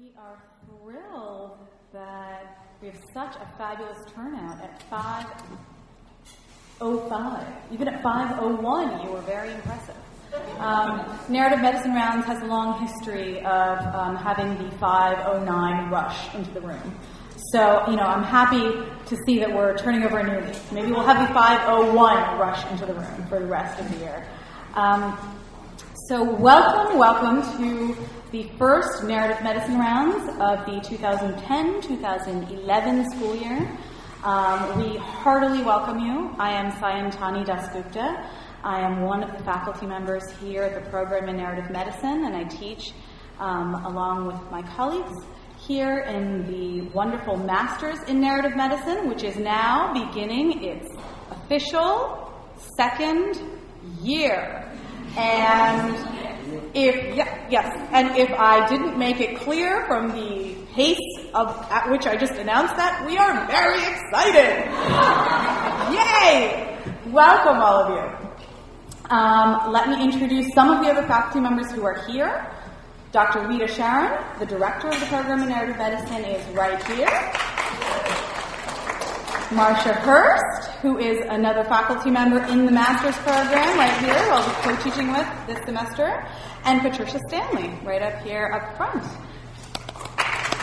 We are thrilled that we have such a fabulous turnout at 5.05. Even at 5.01, you were very impressive. Um, Narrative Medicine Rounds has a long history of um, having the 5.09 rush into the room. So, you know, I'm happy to see that we're turning over a new leaf. Maybe we'll have the 5.01 rush into the room for the rest of the year. Um, so, welcome, welcome to the first narrative medicine rounds of the 2010 2011 school year. Um, we heartily welcome you. I am Sayantani Dasgupta. I am one of the faculty members here at the program in narrative medicine, and I teach um, along with my colleagues here in the wonderful Masters in Narrative Medicine, which is now beginning its official second year. And if yeah, yes, and if I didn't make it clear from the pace of at which I just announced that, we are very excited. Yay! Welcome all of you. Um, let me introduce some of the other faculty members who are here. Dr. Rita Charon, the director of the program in narrative medicine, is right here. Marsha Hurst, who is another faculty member in the master's program right here, who I'll be co-teaching with this semester, and Patricia Stanley, right up here up front.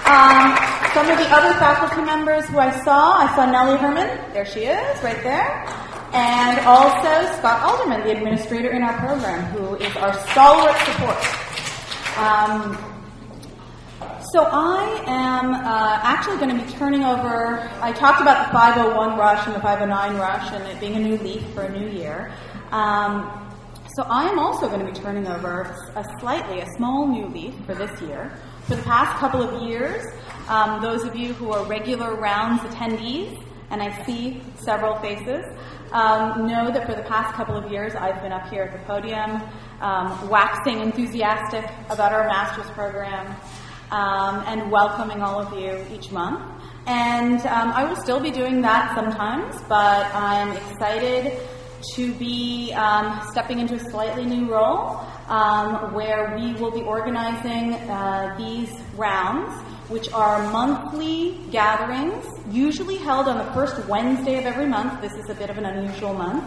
Um, some of the other faculty members who I saw, I saw Nellie Hermann, there she is, right there, and also Scott Alderman, the administrator in our program, who is our stalwart support. Um, so I am uh, actually going to be turning over. I talked about the 501 rush and the 509 rush and it being a new leaf for a new year. Um, so I am also going to be turning over a slightly, a small new leaf for this year. For the past couple of years, um, those of you who are regular rounds attendees, and I see several faces, um, know that for the past couple of years I've been up here at the podium um, waxing enthusiastic about our master's program um, and welcoming all of you each month. And um, I will still be doing that sometimes, but I'm excited to be um, stepping into a slightly new role um, where we will be organizing uh, these rounds, which are monthly gatherings, usually held on the first Wednesday of every month. This is a bit of an unusual month.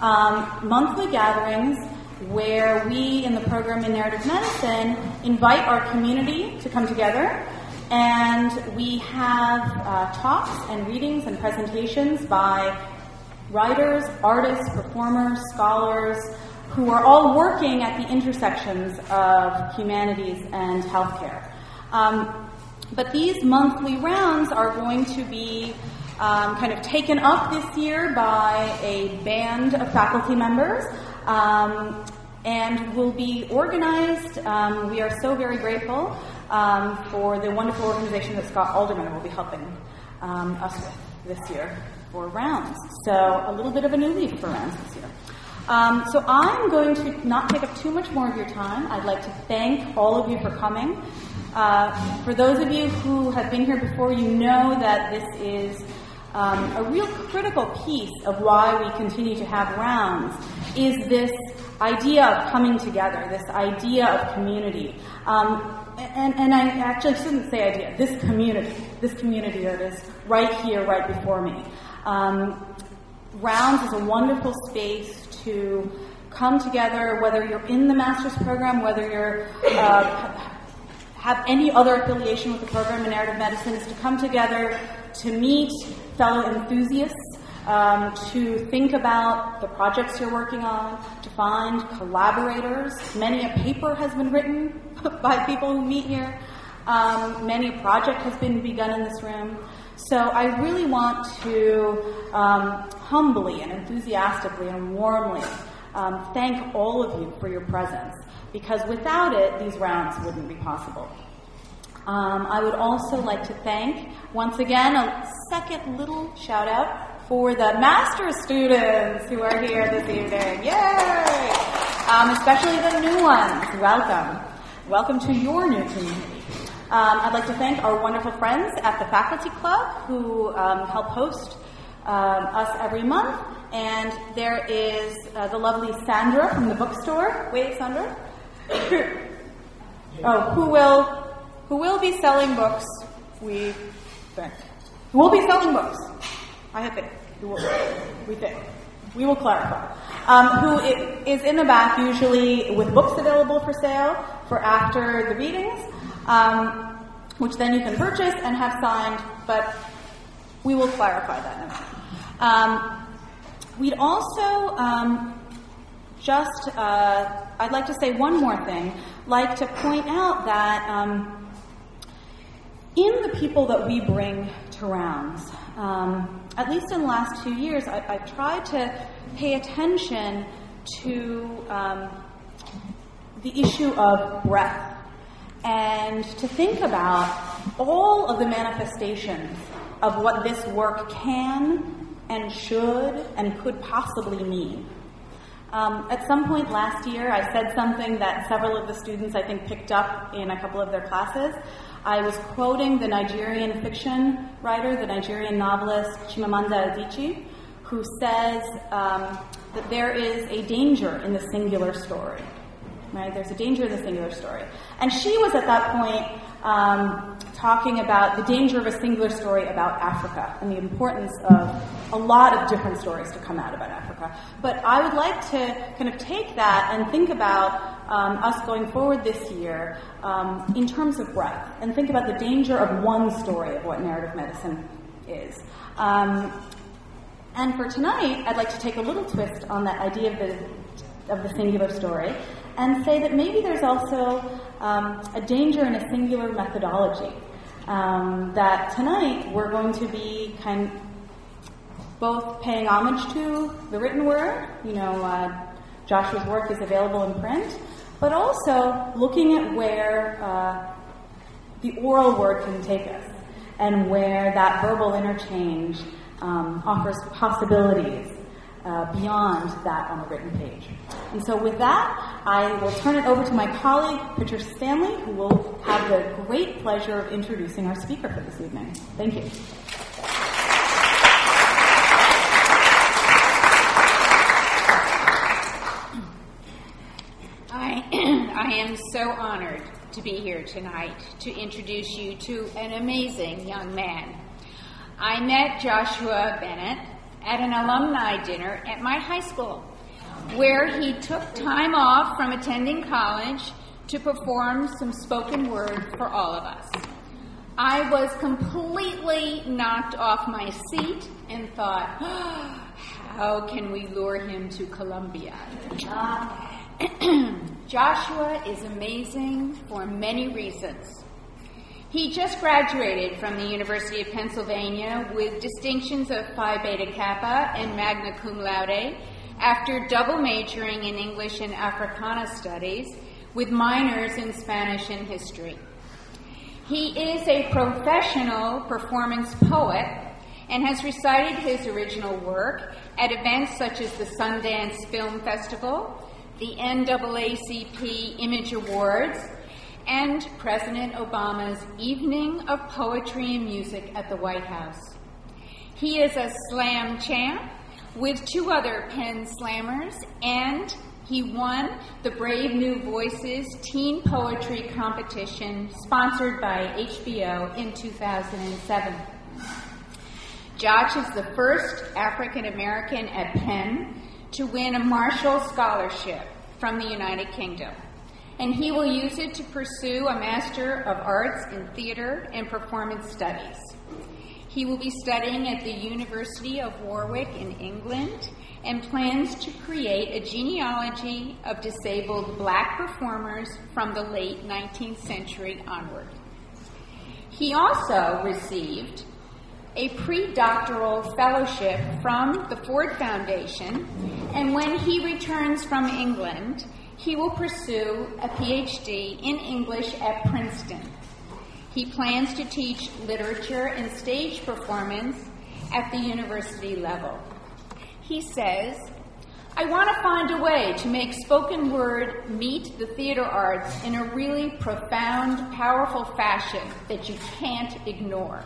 Um, monthly gatherings where we in the program in narrative medicine invite our community to come together and we have uh, talks and readings and presentations by writers, artists, performers, scholars who are all working at the intersections of humanities and healthcare. Um, but these monthly rounds are going to be um, kind of taken up this year by a band of faculty members um, and will be organized. Um, we are so very grateful um, for the wonderful organization that Scott Alderman will be helping um, us with this year for rounds. So a little bit of a new leaf for rounds this year. Um, so I'm going to not take up too much more of your time. I'd like to thank all of you for coming. Uh, for those of you who have been here before, you know that this is um, a real critical piece of why we continue to have rounds is this idea of coming together, this idea of community. Um, and, and I actually shouldn't say idea, this community, this community that is right here, right before me. Um, rounds is a wonderful space to come together, whether you're in the master's program, whether you're uh, have any other affiliation with the program in narrative medicine, is to come together to meet fellow enthusiasts, um, to think about the projects you're working on, to find collaborators. Many a paper has been written by people who meet here. Um, many a project has been begun in this room. So I really want to um, humbly and enthusiastically and warmly um, thank all of you for your presence, because without it, these rounds wouldn't be possible. Um, I would also like to thank, once again, a second little shout out for the master students who are here this evening. Yay! Um, especially the new ones. Welcome. Welcome to your new community. Um, I'd like to thank our wonderful friends at the Faculty Club who um, help host um, us every month. And there is uh, the lovely Sandra from the bookstore. Wait, Sandra. oh, who will who will be selling books, we think. Who will be selling books. I think. We think. We will clarify. Um, who is in the back usually with books available for sale for after the readings, um, which then you can purchase and have signed, but we will clarify that in a minute. Um, we'd also um, just, uh, I'd like to say one more thing, like to point out that um, in the people that we bring to rounds, um, at least in the last two years, I, have tried to pay attention to um, the issue of breath and to think about all of the manifestations of what this work can and should and could possibly mean. Um, at some point last year, I said something that several of the students, I think, picked up in a couple of their classes. I was quoting the Nigerian fiction writer, the Nigerian novelist Chimamanda Adichie, who says um, that there is a danger in the singular story. Right? There's a danger in the singular story. And she was at that point um, talking about the danger of a singular story about Africa and the importance of a lot of different stories to come out about Africa. But I would like to kind of take that and think about um, us going forward this year um, in terms of breadth and think about the danger of one story of what narrative medicine is. Um, and for tonight, I'd like to take a little twist on that idea of the, of the singular story and say that maybe there's also um, a danger in a singular methodology. Um, that tonight we're going to be kind of both paying homage to the written word, you know, uh, Joshua's work is available in print, but also looking at where uh, the oral word can take us and where that verbal interchange um, offers possibilities uh, beyond that on the written page. And so, with that, I will turn it over to my colleague, Patricia Stanley, who will have the great pleasure of introducing our speaker for this evening. Thank you. I, I am so honored to be here tonight to introduce you to an amazing young man. I met Joshua Bennett at an alumni dinner at my high school, where he took time off from attending college to perform some spoken word for all of us. I was completely knocked off my seat and thought, oh, how can we lure him to Columbia? Joshua is amazing for many reasons. He just graduated from the University of Pennsylvania with distinctions of Phi Beta Kappa and magna cum laude after double majoring in English and Africana studies with minors in Spanish and history. He is a professional performance poet and has recited his original work at events such as the Sundance Film Festival, the NAACP Image Awards, and President Obama's Evening of Poetry and Music at the White House. He is a slam champ with two other Penn Slammers, and he won the Brave New Voices Teen Poetry Competition sponsored by HBO in 2007. Josh is the first African American at Penn to win a Marshall Scholarship from the United Kingdom and he will use it to pursue a Master of Arts in Theater and Performance Studies. He will be studying at the University of Warwick in England and plans to create a genealogy of disabled black performers from the late 19th century onward. He also received a pre-doctoral fellowship from the Ford Foundation, and when he returns from England, he will pursue a PhD in English at Princeton. He plans to teach literature and stage performance at the university level. He says, I want to find a way to make spoken word meet the theater arts in a really profound, powerful fashion that you can't ignore.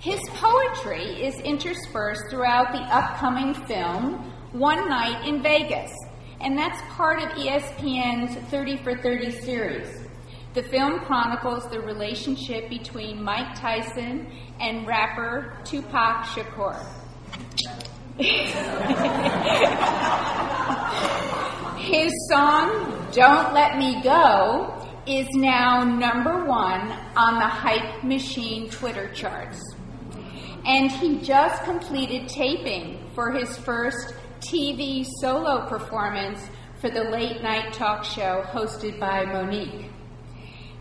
His poetry is interspersed throughout the upcoming film One Night in Vegas, and that's part of ESPN's 30 for 30 series. The film chronicles the relationship between Mike Tyson and rapper Tupac Shakur. His song, Don't Let Me Go, is now number one on the Hype Machine Twitter charts. And he just completed taping for his first TV solo performance for the late night talk show hosted by Mo'Nique.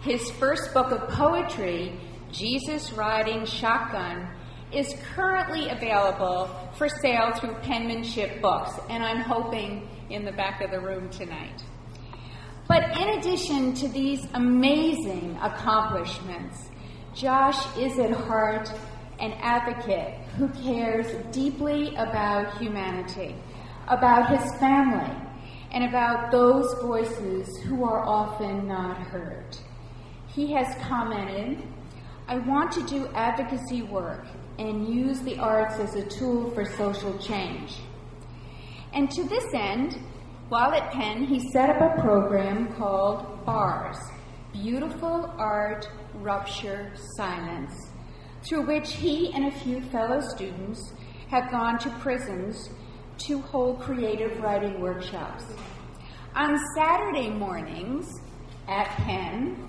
His first book of poetry, Jesus Riding Shotgun, is currently available for sale through Penmanship Books, and I'm hoping in the back of the room tonight. But in addition to these amazing accomplishments, Josh is at heart an advocate who cares deeply about humanity, about his family, and about those voices who are often not heard he has commented, I want to do advocacy work and use the arts as a tool for social change. And to this end, while at Penn, he set up a program called BARS Beautiful Art Rupture Silence, through which he and a few fellow students have gone to prisons to hold creative writing workshops. On Saturday mornings at Penn,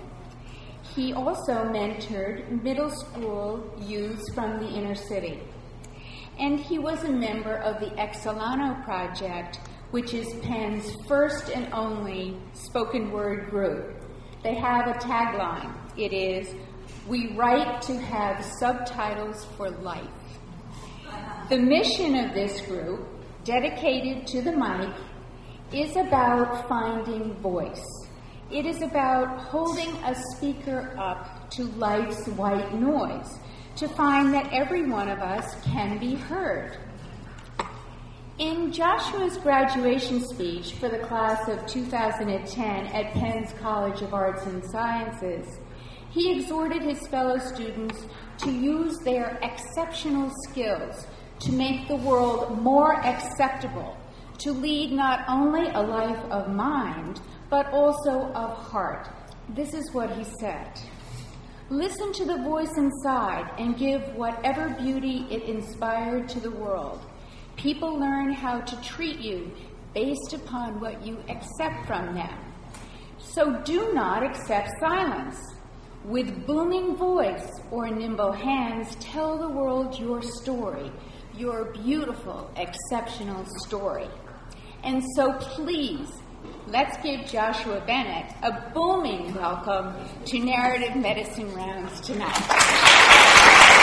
he also mentored middle school youths from the inner city. And he was a member of the Excelano Project, which is Penn's first and only spoken word group. They have a tagline. It is, We write to have subtitles for life. The mission of this group, dedicated to the mic, is about finding voice it is about holding a speaker up to life's white noise to find that every one of us can be heard. In Joshua's graduation speech for the class of 2010 at Penn's College of Arts and Sciences, he exhorted his fellow students to use their exceptional skills to make the world more acceptable, to lead not only a life of mind, but also of heart. This is what he said Listen to the voice inside and give whatever beauty it inspired to the world. People learn how to treat you based upon what you accept from them. So do not accept silence. With booming voice or nimble hands, tell the world your story, your beautiful, exceptional story. And so please Let's give Joshua Bennett a booming welcome to Narrative Medicine Rounds tonight.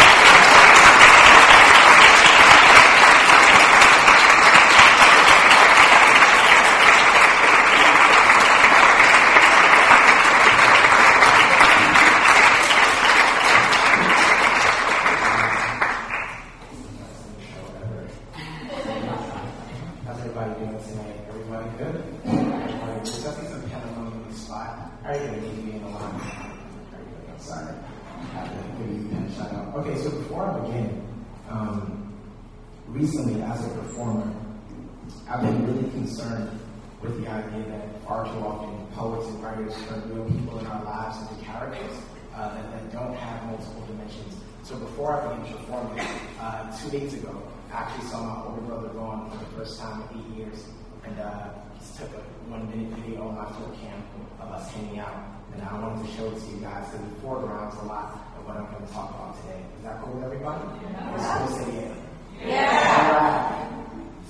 Two days ago, I actually saw my older brother Vaughn for the first time in eight years. And uh, he took a one minute video on my floor cam of us hanging out. And I wanted to show it to you guys because it foregrounds a lot of what I'm going to talk about today. Is that cool with everybody? Yeah. Cool to say yeah. Yeah. All right.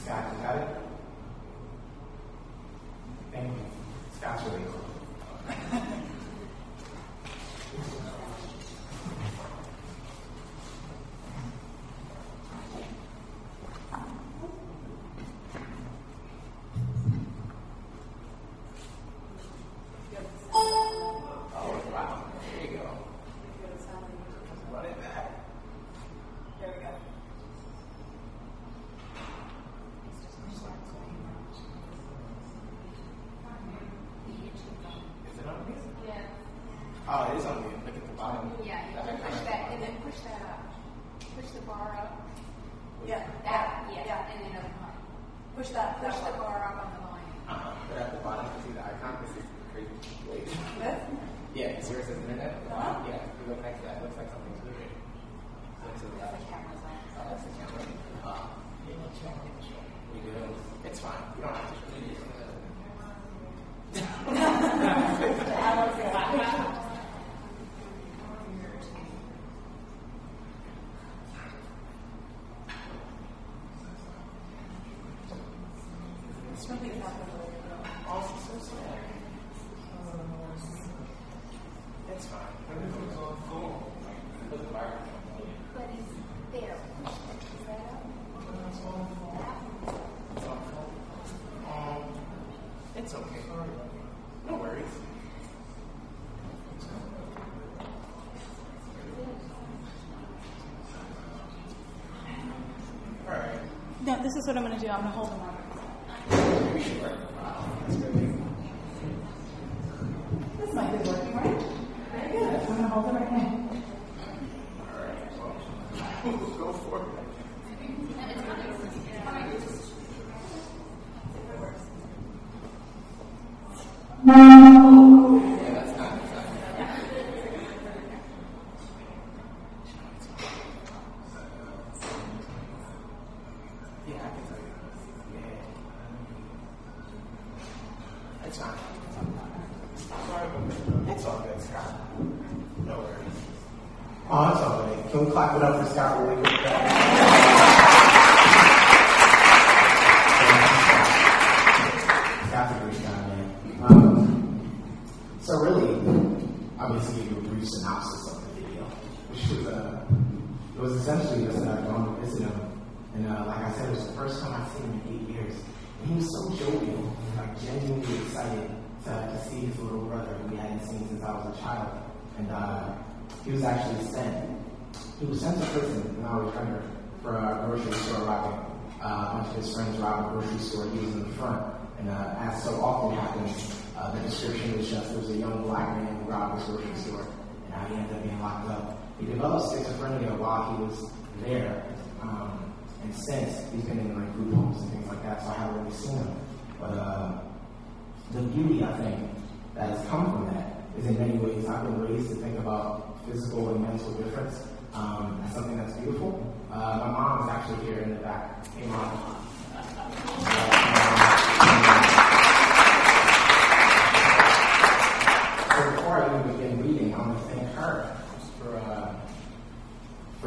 Scott, you got it? Thank you. Scott's really cool. Yeah. That, yeah. yeah. And then up line. Push that, push the bar up on the line. Uh-huh. But at the bottom, you see the icon. This crazy. Wait. This? Yeah, zero says internet. Uh-huh. Yeah, you look next to that, it looks like something's moving. So to the left. That's a camera. Oh, that's a camera. Uh. We do. It's fine. You don't have to is what I'm going to do. I'm going to hold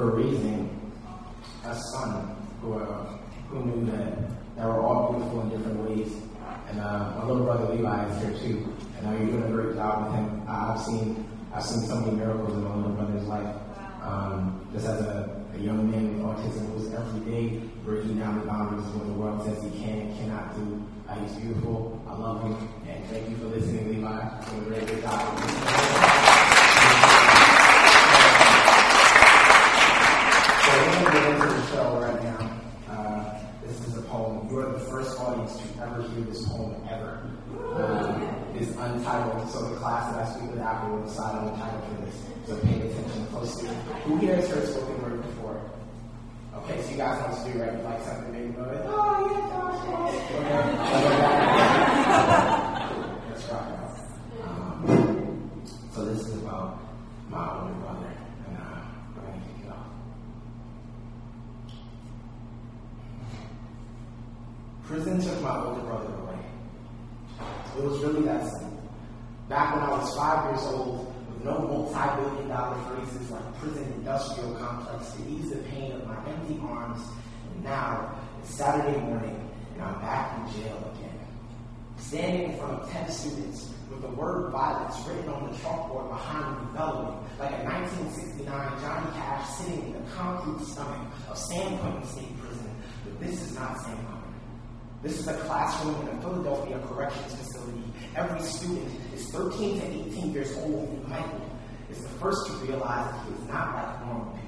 for raising a son who uh, who knew that they were all beautiful in different ways. And uh, my little brother Levi is here too, and uh, you're doing a great job with him. I've seen I've seen so many miracles in my little brother's life. Um, just as a, a young man with autism who's every day breaking down the boundaries of what the world says he can and cannot do. Uh, he's beautiful. I love him, and thank you for listening, Levi. You're a great job. Untitled, so the class that I speak with after will decide on the title for this. So pay attention closely. Who here has heard spoken word before? Okay, so you guys what to do, right? You like something, maybe go, oh yeah, Josh, yeah. Okay. Let's rock it out. Um, so this is about my older brother, and uh, we're gonna kick it off. Prison took my older brother away. It was really that simple. Back when I was five years old, with no multi-billion dollar phrases like prison industrial complex to ease the pain of my empty arms, and now it's Saturday morning and I'm back in jail again. Standing in front of 10 students with the word violence written on the chalkboard behind me bellowing like a 1969 Johnny Cash sitting in the concrete stomach of San Quentin State Prison. But this is not San Quentin. This is a classroom in a Philadelphia corrections facility. Every student is 13 to 18 years old, and Michael is the first to realize that he is not like normal people.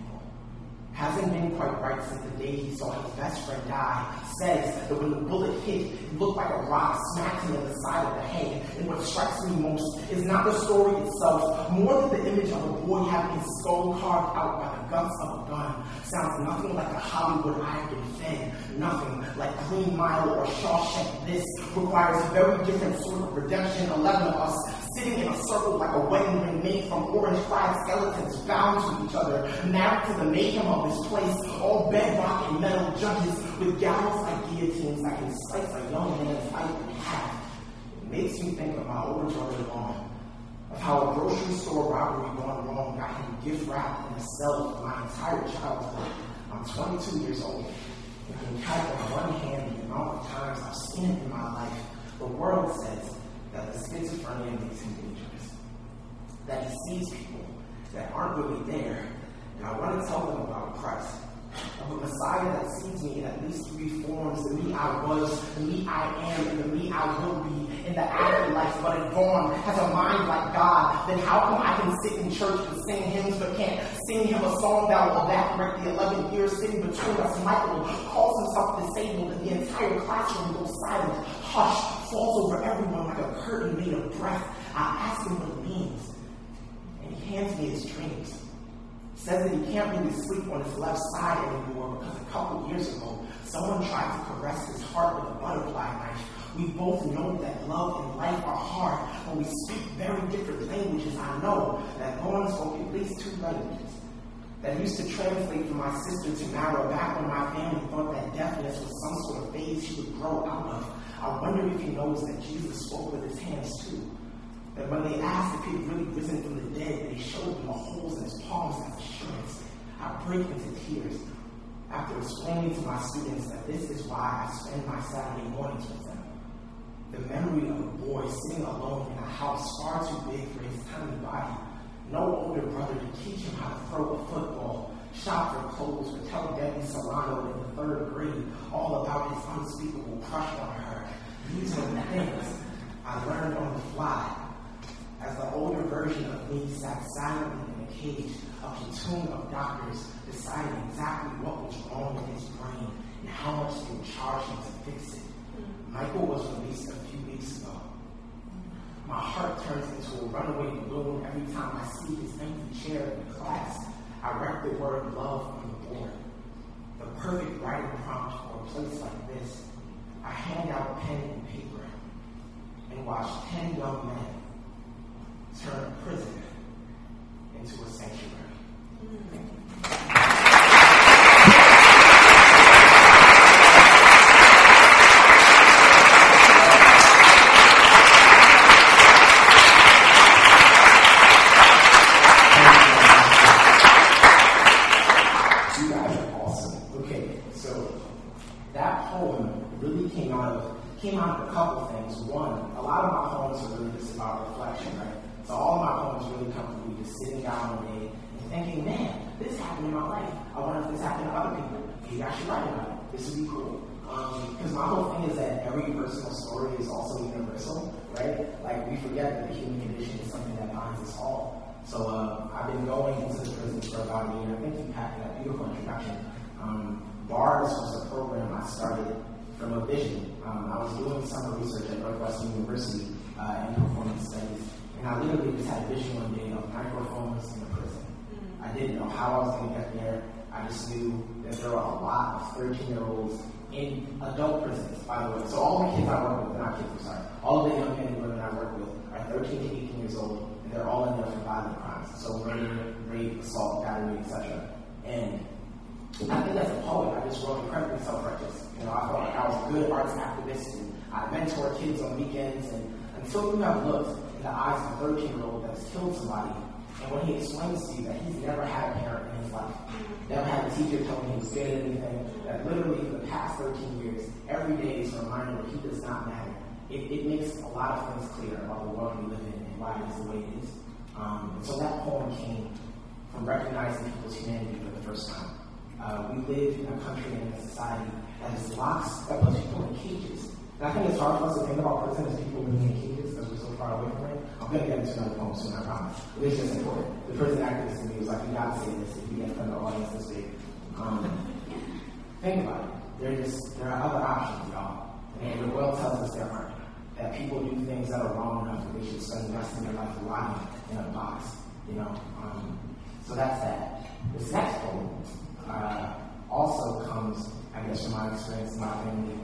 Hasn't been quite right since the day he saw his best friend die. Says that when the bullet hit, it looked like a rock smacked him in the side of the head. And what strikes me most is not the story itself, more than the image of a boy having his skull carved out by the guts of a gun. Sounds nothing like a Hollywood I've been fed. Nothing like Green Mile or Shawshank. This requires a very different sort of redemption. Eleven of us sitting in a circle like a wedding ring made from orange-clad skeletons bound to each other, married to the mayhem of this place, all bedrock and metal judges with gallows like guillotines that can slice a young man's life in half. It makes me think of my older brother Vaughn, of how a grocery store robbery gone wrong got him gift wrapped in a cell for my entire childhood. I'm 22 years old I can count on one hand the amount of times I've seen it in my life. The world says that the schizophrenia makes him dangerous, that he sees people that aren't really there, and I want to tell them about Christ of a Messiah that sees me in at least three forms the me I was, the me I am, and the me I will be in the afterlife. But if Vaughn has a mind like God, then how come I can sit in church and sing hymns but can't sing him a song that will evaporate the 11 years sitting between us? Michael calls himself disabled, and the entire classroom goes silent. Hush falls over everyone like a curtain made of breath. I ask him what it means, and he hands me his dreams says that he can't really sleep on his left side anymore because a couple years ago, someone tried to caress his heart with a butterfly knife. We both know that love and life are hard, but we speak very different languages. I know that Vaughn spoke at least two languages that used to translate for my sister Tamara back when my family thought that deafness was some sort of phase she would grow out of. I wonder if he knows that Jesus spoke with his hands too. That when they asked if he had really risen from the dead, they showed him the holes in his palms as assurance. I break into tears after explaining to my students that this is why I spend my Saturday mornings with them. The memory of a boy sitting alone in a house far too big for his tiny body. No older brother to teach him how to throw a football, shop for clothes, or tell Debbie Solano in the third grade all about his unspeakable crush on her. These are the things I learned on the fly as the older version of me sat silently in a cage, a platoon of doctors deciding exactly what was wrong with his brain and how much they would charge him to fix it. Michael was released a few weeks ago. My heart turns into a runaway balloon every time I see his empty chair in class. I write the word love on the board. The perfect writing prompt for a place like this. I hand out pen and paper and watch ten young men turn a prison into a sanctuary. You guys are awesome. Okay, so that poem really came out of came out of a couple things. One, a lot of my poems are really just about right? So all my poems really come from me just sitting down one day and thinking, man, this happened in my life. I wonder if this happened to other people. Maybe I should write about it. This would be cool. Because my whole thing is that every personal story is also universal, right? Like we forget that the human condition is something that binds us all. So uh, I've been going into the prisons for about a year. I think you had that beautiful introduction. Um, BARS was a program I started from a vision. Um, I was doing summer research at Northwestern University uh, in performance studies, and I literally just had a vision one day of microphones in a prison. I didn't know how I was going to get there. I just knew that there were a lot of 13 year olds in adult prisons, by the way. So all the kids I work with, not kids, I'm sorry, all the young men and women I work with are 13 to 18 years old, and they're all in there for violent crimes. So murder, rape, assault, battery, etc. And I think as a poet, I just wrote incredibly self-righteous. You know, I felt like I was a good arts activist, and I mentor kids on weekends. And until you have looked the eyes of a 13-year-old that has killed somebody, and when he explains to you that he's never had a parent in his life, never had a teacher tell him he was good at anything, that literally for the past 13 years, every day is a reminder that he does not matter. It, it makes a lot of things clear about the world we live in and why it is the way it is. Um, so that poem came from recognizing people's humanity for the first time. Uh, we live in a country and a society that has locks that puts people in cages. And I think it's hard for us to think about prison as people living in cages far away from it. I'm going to get into another poem soon, I promise. But it's just important. The prison activist in me was like, you got to say this if you get in front of the audience this big. Um, think about it. There, just, there are other options, y'all. And the world tells us there aren't. That people do things that are wrong enough that they should spend the rest of their life rotting in a box. You know? Um, so that's that. This next poem uh, also comes, I guess, from my experience my family.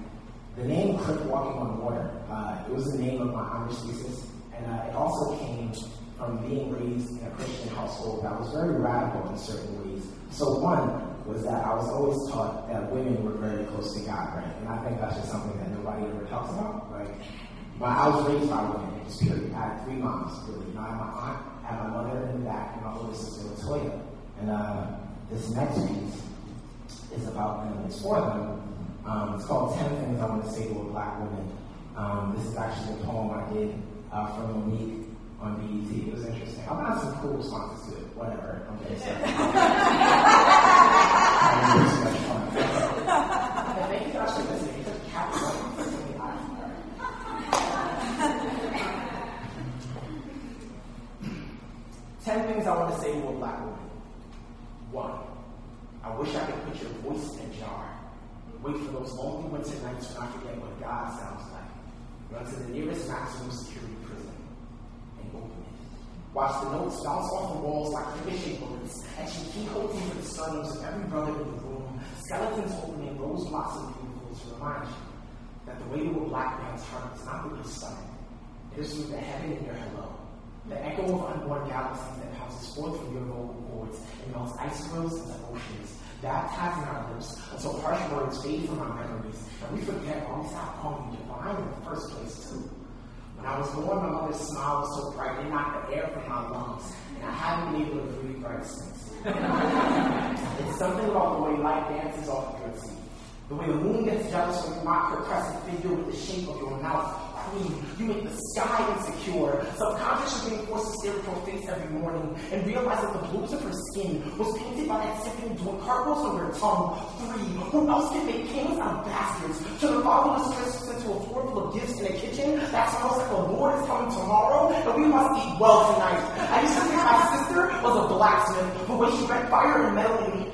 The name Crip Walking on Water, uh, it was the name of my honors thesis, and uh, it also came from being raised in a Christian household that was very radical in certain ways. So one was that I was always taught that women were very close to God, right? And I think that's just something that nobody ever talks about. Like, but I was raised by women, just period. I had three moms, really. You know, I had my aunt, I had my mother in the back, and my older sister, Latoya. And uh, this next piece is about them. It's for them. Um, it's called 10 Things I Want to Say to a Black Woman. Um, this is actually a poem I did uh, for Mo'Nique on BET. It was interesting. I've got some cool responses to it. Whatever. Okay, so. Thank you guys for listening. You took cap Ten things I want to say to a black woman. One, I wish I could put your voice in a jar. Wait for those lonely winter nights when I forget what God sounds like. Run to the nearest maximum security prison and open it. Watch the notes bounce off the walls like ricochet bullets and she keyholes into the surnames of every brother in the room. Skeletons opening rose blossom beautiful to remind you that the way to a black man's heart is not with your stomach. It is through the heaven in your hello. The echo of unborn galaxies that bounces forth from your vocal cords and melts icicles into oceans, baptizing our lips until harsh words fade from our memories, and we forget why we stopped calling you divine in the first place, too. When I was born, my mother's smile was so bright it knocked the air from my lungs, and I haven't been able to breathe right since. it's something about the way light dances off of your teeth. The way the moon gets jealous when you mock crescent figure with the shape of your mouth You make the sky insecure. Subconsciously being forced to stare at your face every morning and realize that the blues of her skin was painted by that sickening doing cartwheels on her tongue. Three, who else can make kings out of bastards? Turn the fatherless princess into a floor full of gifts in a kitchen that smells like the Lord is coming tomorrow, and we must eat well tonight. I used to think my sister was a blacksmith, but when she read fire and metal in the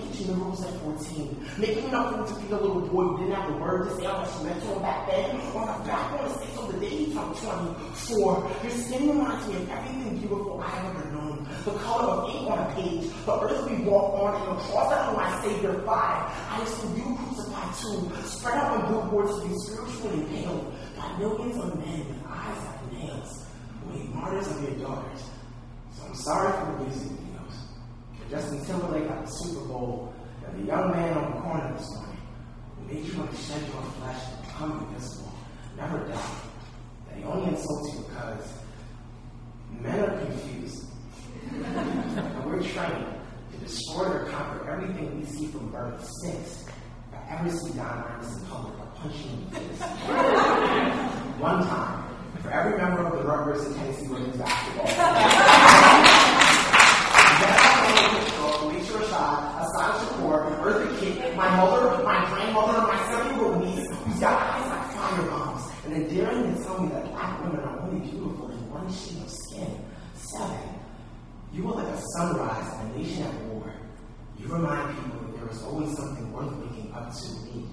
14, making enough room to feed a little boy who didn't have the word to say how much she meant to him back then, on the back on the six on the day he turned 24. Your skin reminds me of everything beautiful I have ever known. The color of ink on a page, the earth we walk on, and the cross that on my Savior five. I have seen you crucified too, spread out on billboards to be spiritually impaled by millions of men with eyes like nails, made martyrs of your daughters. So I'm sorry for the music videos. Justin Timberlake at the Super Bowl, and the young man on the corner this morning, who made you shed your flesh and become invisible. Never doubt that he only insults you because men are confused. and we're trained to destroy or conquer everything we see from birth. Six, if I ever see Don Imus in public, I'll punch him in the face. One time, for every member of the Rutgers and Tennessee women's basketball Rashad, Assata Shakur, Eartha Kitt, my mother, my grandmother, and my seven-year-old niece, who's got eyes like fire bombs, and then daring to tell me that black women are only beautiful in one shade of skin. Seven, you are like a sunrise in a nation at war. You remind people that there is always something worth waking up to eat.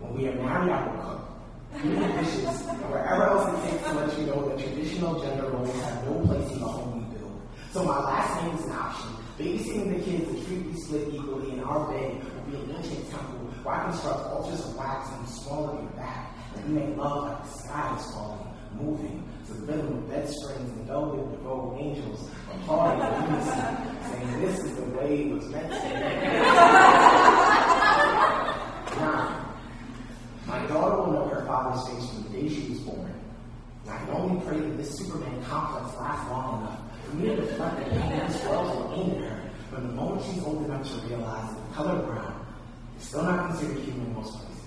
When we are married, I will cook. Clean the dishes, and wherever else it takes to let you know that traditional gender roles have no place in the home we build. So my last name is an option. Babysitting the kids and treat we split equally in our bed be an ancient temple where I construct altars of wax and small of your back, and we make love like the sky is falling, moving to the rhythm of bed springs and velvet devoted angels applauding in unison, saying this is the way it was meant to be. Nine. My daughter will know her father's face from the day she was born. And I can only pray that this Superman complex lasts long enough for me to reflect that Batman's wells will aim at her from the moment she's old enough to realize that the color brown still not considered human in most places.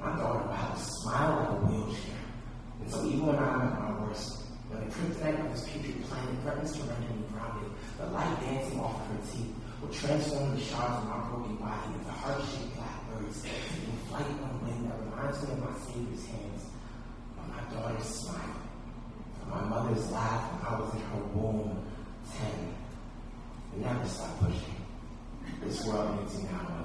My daughter will a smile like a wheelchair. And so even when I'm at my worst, when the kryptonite of this patriot planet threatens to render me grounded, the light dancing off of her teeth will transform the shards of my broken body into heart-shaped black birds taking flight on wind that reminds me of my Savior's hands, of my daughter's smile, of my mother's laugh when I was in her womb, ten. And never stop pushing. This world needs you now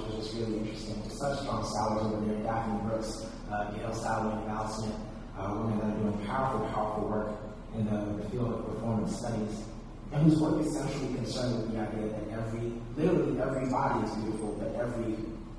which was just really interesting. Such strong scholars over there. Daphne Brooks, uh, Gail Salway, Val Smith, uh, women that are doing powerful, powerful work in the, field of performance studies, and whose work is centrally concerned with the idea that every, literally every body is beautiful, but every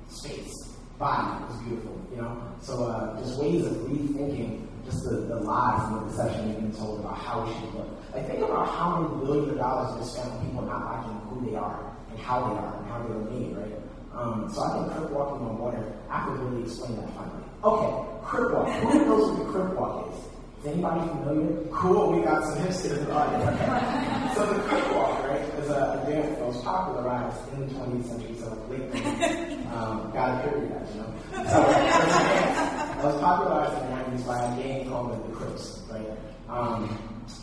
space, body is beautiful, you know? So uh, there's ways of rethinking just the, the lies and the deception we've been told about how we should look. Like think about how many billion dollars are spent on people not liking who they are and how they are and how they were made, right? Um, so I think crip walking on water, I could really explain that finally. Okay, crip walk. Who knows what the crip walk is? Is anybody familiar? Cool, we got some hipsters in the audience. So the crip walk, right, is a dance that was popularized in the 20th century, so late 90s. Um, gotta carry that, you know? So a that was popularized in the 90s by a gang called the Crips, right? Um,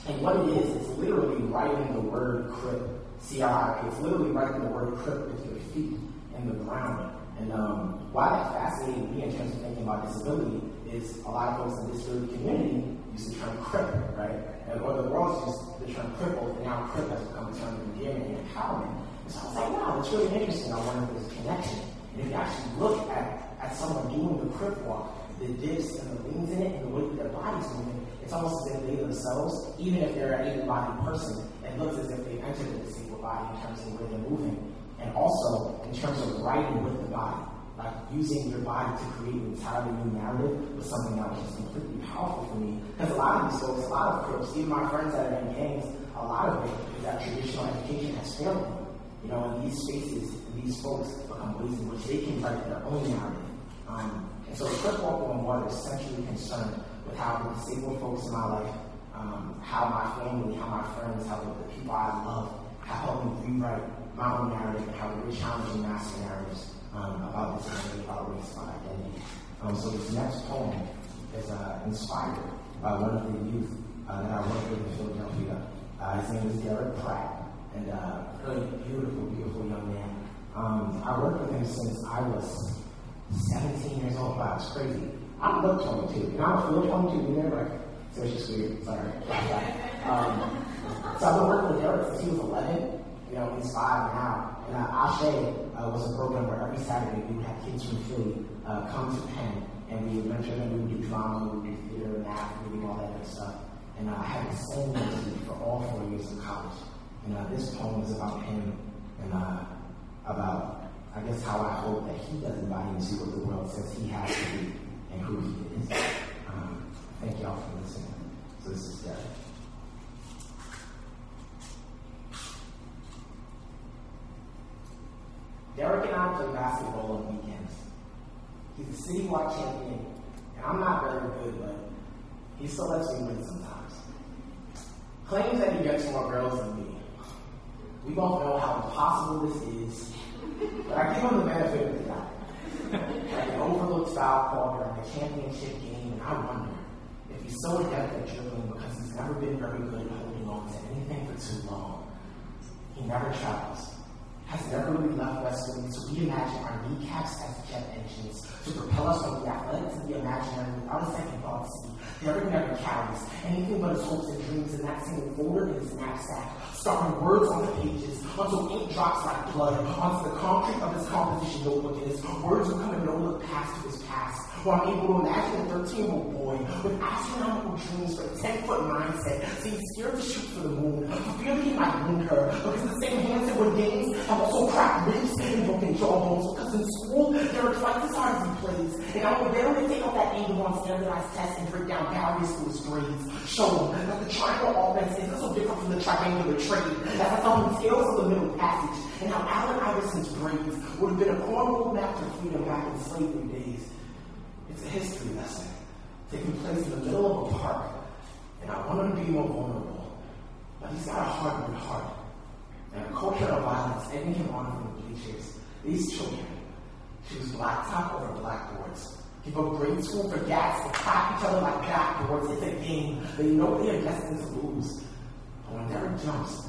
and what it is, it's literally writing the word crip, C-R-I-P. It's literally writing the word crip with your feet in the ground. And um, why that fascinated me in terms of thinking about disability is a lot of folks in the disability community use the term cripple, right? And or the world's used the term crippled, and now cripple has become a term of endearment and empowerment. And so I was like, wow, that's really interesting. I wonder if there's a connection. And if you actually look at, at someone doing the crip walk, the dips and the leans in it and the way that their body's moving, it's almost as if they themselves, even if they're an able-bodied person, it looks as if they've entered a disabled body in terms of the way they're moving. And also in terms of writing with the body, like using your body to create an entirely new narrative was something that was just completely powerful for me. Because a lot of these folks, a lot of crips, even my friends that are in gangs, a lot of it is that traditional education has failed them. You know, in these spaces, these folks become ways in which they can write their own narrative. Um, and so Crip Walk on Water is essentially concerned with how the disabled folks in my life, um, how my family, how my friends, how the people I love have helped me rewrite my own narrative and how we're challenging master narratives um, about disability, about race, about identity. Um, so this next poem is uh, inspired by one of the youth uh, that I work with in Philadelphia. Uh, his name is Derek Pratt, and uh, really beautiful, beautiful young man. Um, I worked with him since I was 17 years old. Wow, it's crazy. I'm look 22, and I feel 22. You know, like, so it's just weird. Sorry. um, so I've been working with Derek since he was 11 you know, he's five now. And uh, Ashe uh, was a program where every Saturday we would have kids from Philly uh, come to Penn, and we would mentor them, we would do drama, we would do theater, math, reading, all that good stuff. And uh, I had the same mentee for all four years of college. And uh, this poem is about him and uh, about, I guess, how I hope that he doesn't buy into what the world says he has to be and who he is. Um, thank y'all for listening. So this is Derek. Derek and I play basketball on weekends. He's a citywide champion, and I'm not very good, but he still lets me win sometimes. Claims that he gets more girls than me. We both know how impossible this is, but I give him the benefit of the doubt. Like an overlooked foul call during a championship game, and I wonder if he's so adept at dribbling because he's never been very good at holding on to anything for too long. He never travels has never really left West Philly to reimagine our kneecaps as jet engines, to propel us from the athletic to the imaginary without a second thought see. Derek never carries anything but his hopes and dreams in that single folder in his knapsack, starting words on the pages until ink drops like blood onto the concrete of his composition notebook and his words will come in no look past to his past. While I'm able to imagine a 13 year old boy with astronomical dreams for a 10 foot mindset, so he's scared to shoot for the moon, for fear he might wound her, because the same hands that win games have also cracked ribs and broken jawbones, because in school, Derek fights as hard as plays, and I will barely take off that anger on standardized tests and break down barriers to his grades. Show him that the triangle offense isn't so different from the triangular trade. I tell him scales of the middle passage and how Allen Iverson's grades would have been a cornrow map to freedom back in slavery days. It's a history lesson taking place in the middle of a park, and I want him to be more vulnerable. But he's got a hard heart and a culture of violence egging him on from the bleachers. These children choose blacktop over blackboards. Give up grade school for gats to clap each other like backboards. It's a game. They know they are destined to lose. But when Derek jumps,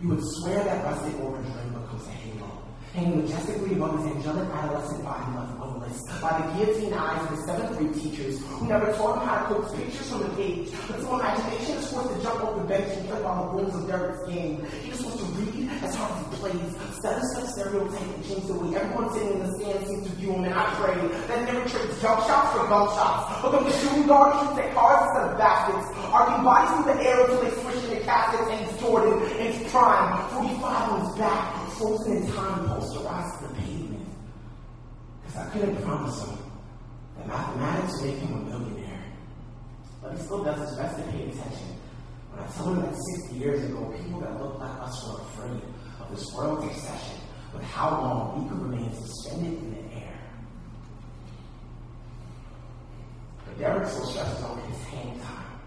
you would swear that rustic orange ring becomes a halo hanging majestically above his angelic adolescent body left odorless by the guillotine eyes of his seventh grade teachers who never taught him how to coax pictures from the page until imagination is forced to jump off the bench and play on the rules of Derek's game. He just wants to read hard as he plays, study such stereotype and change the way everyone sitting in the stands seems to view him, and I pray that never trades jump shots for gum shots, become the shooting guard shoots at cars instead of baskets, arguing bodies through the air until they swish in the caskets and Jordan in his prime, 45 on his back, frozen in time, posterized to the pavement. Because I couldn't promise him that mathematics would make him a millionaire. But he still does his best to pay attention. When I tell him that 60 years ago, people that looked like us were afraid of this world's obsession with how long we could remain suspended in the air. But Derek still stresses over his hang time.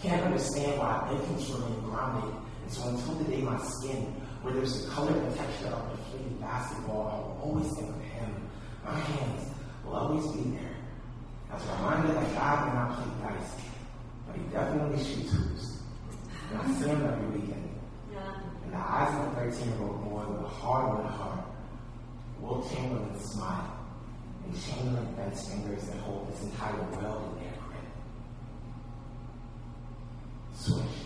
Can't understand why infants remain grounded. And so until the day my skin where there's the color and texture of the deflated basketball, I will always think of him. My hands will always be there. As a reminder that God may not play dice, definitely shoots hoops. And I see him every weekend. In the eyes of a 13 year old boy with a hard won heart, Wilt Chamberlain smile, and Chamberlain bends fingers that hold this entire world in their grip. Swish.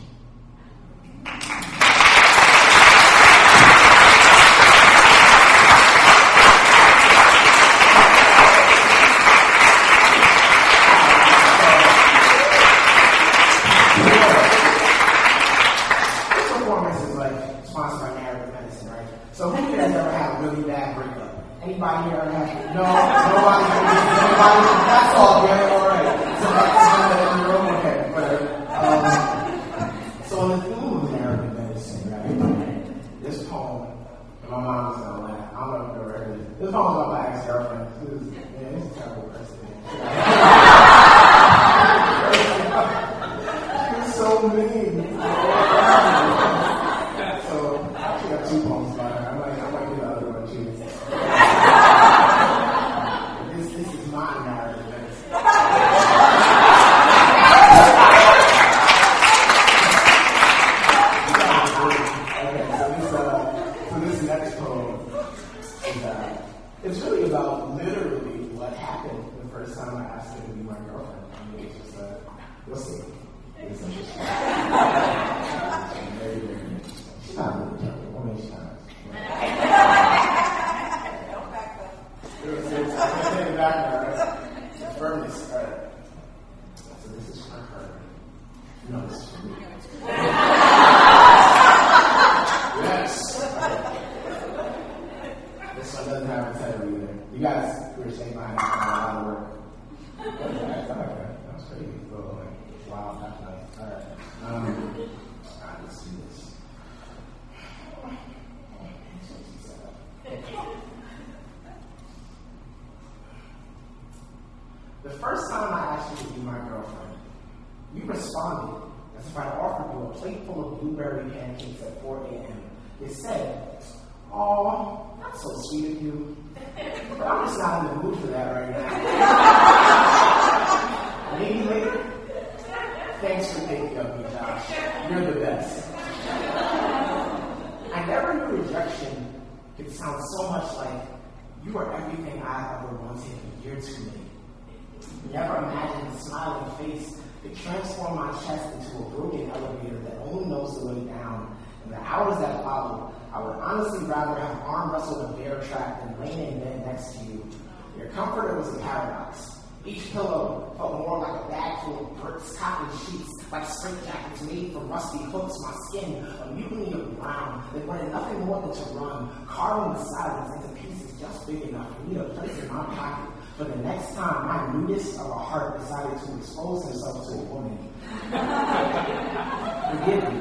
was a paradox. Each pillow felt more like a bag full of bricks, cotton sheets, like straitjackets made from rusty hooks, my skin, a mutiny of brown that wanted nothing more than to run, carving the silence into pieces just big enough for me to place in my pocket for the next time my nudist of a heart decided to expose himself to a woman. Forgive me.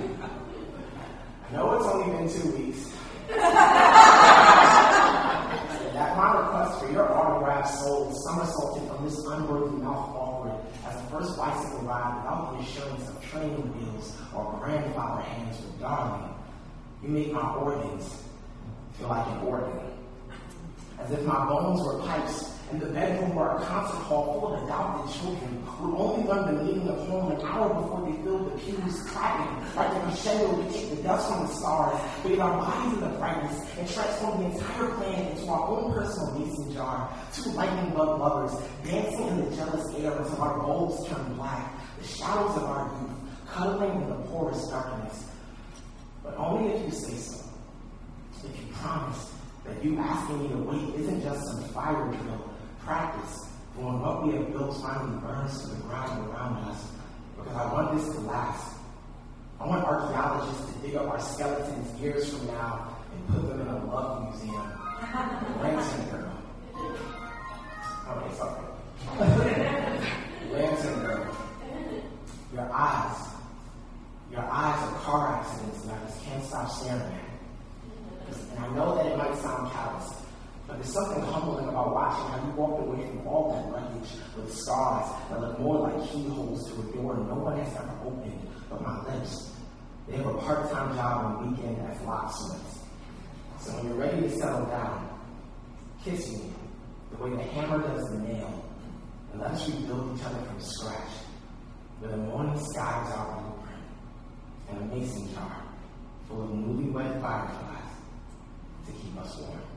I know it's only been two weeks. soul somersaulted from this unworthy mouth forward as the first bicycle ride without the assurance of training wheels or grandfather hands with darling. You make my organs feel like an organ. As if my bones were pipes and the bedroom were a concert hall full of adopted children who only learned the meaning of home an hour before they filled the pews clapping like the crescendo we take the dust from the stars, bathe our bodies in the brightness, and transform the entire planet into our own personal mason jar. Two lightning bug lovers dancing in the jealous air until our bulbs turn black, the shadows of our youth cuddling in the porous darkness. But only if you say so. If you promise that you asking me to wait isn't just some fire drill practice when what we have built finally burns to the ground around us, because I want this to last. I want archaeologists to dig up our skeletons years from now and put them in a love museum. Lantern girl. Okay, sorry. Lantern girl. Your eyes. Your eyes are car accidents and I just can't stop staring at. And I know that it might sound callous, but there's something humbling about watching how you walked away from all that wreckage with scars that look more like keyholes to a door no one has ever opened but my lips. They have a part-time job on the weekend as locksmiths. So when you're ready to settle down, kiss me the way the hammer does the nail, and let us rebuild each other from scratch, where the morning sky is our blueprint, and a mason jar full of newlywed fireflies to keep us warm.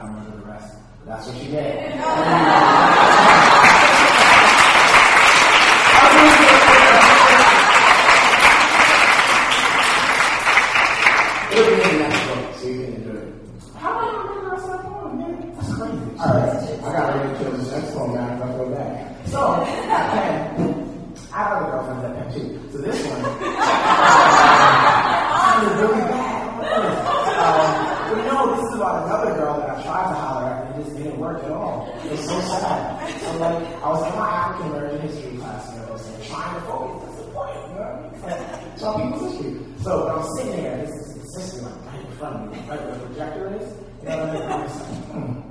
Yeah, I remember the rest, but that's what she did. It'll be in the next book, so you can enjoy it. How am I going to remember the rest of that poem, man? That's crazy. All right, I got ready to kill this next now because I feel bad. So. I have other girlfriends that pen too. So this one sounded really bad. Um, but you know, this is about another girl that I tried to holler at and it just didn't work at all. It was so sad. So like, I was in my African American history class, you know what I'm saying, trying to focus. That's the point, you know what I mean? Like, Tell people's history. So I'm sitting there, this is the sister like right where the projector is. You know like,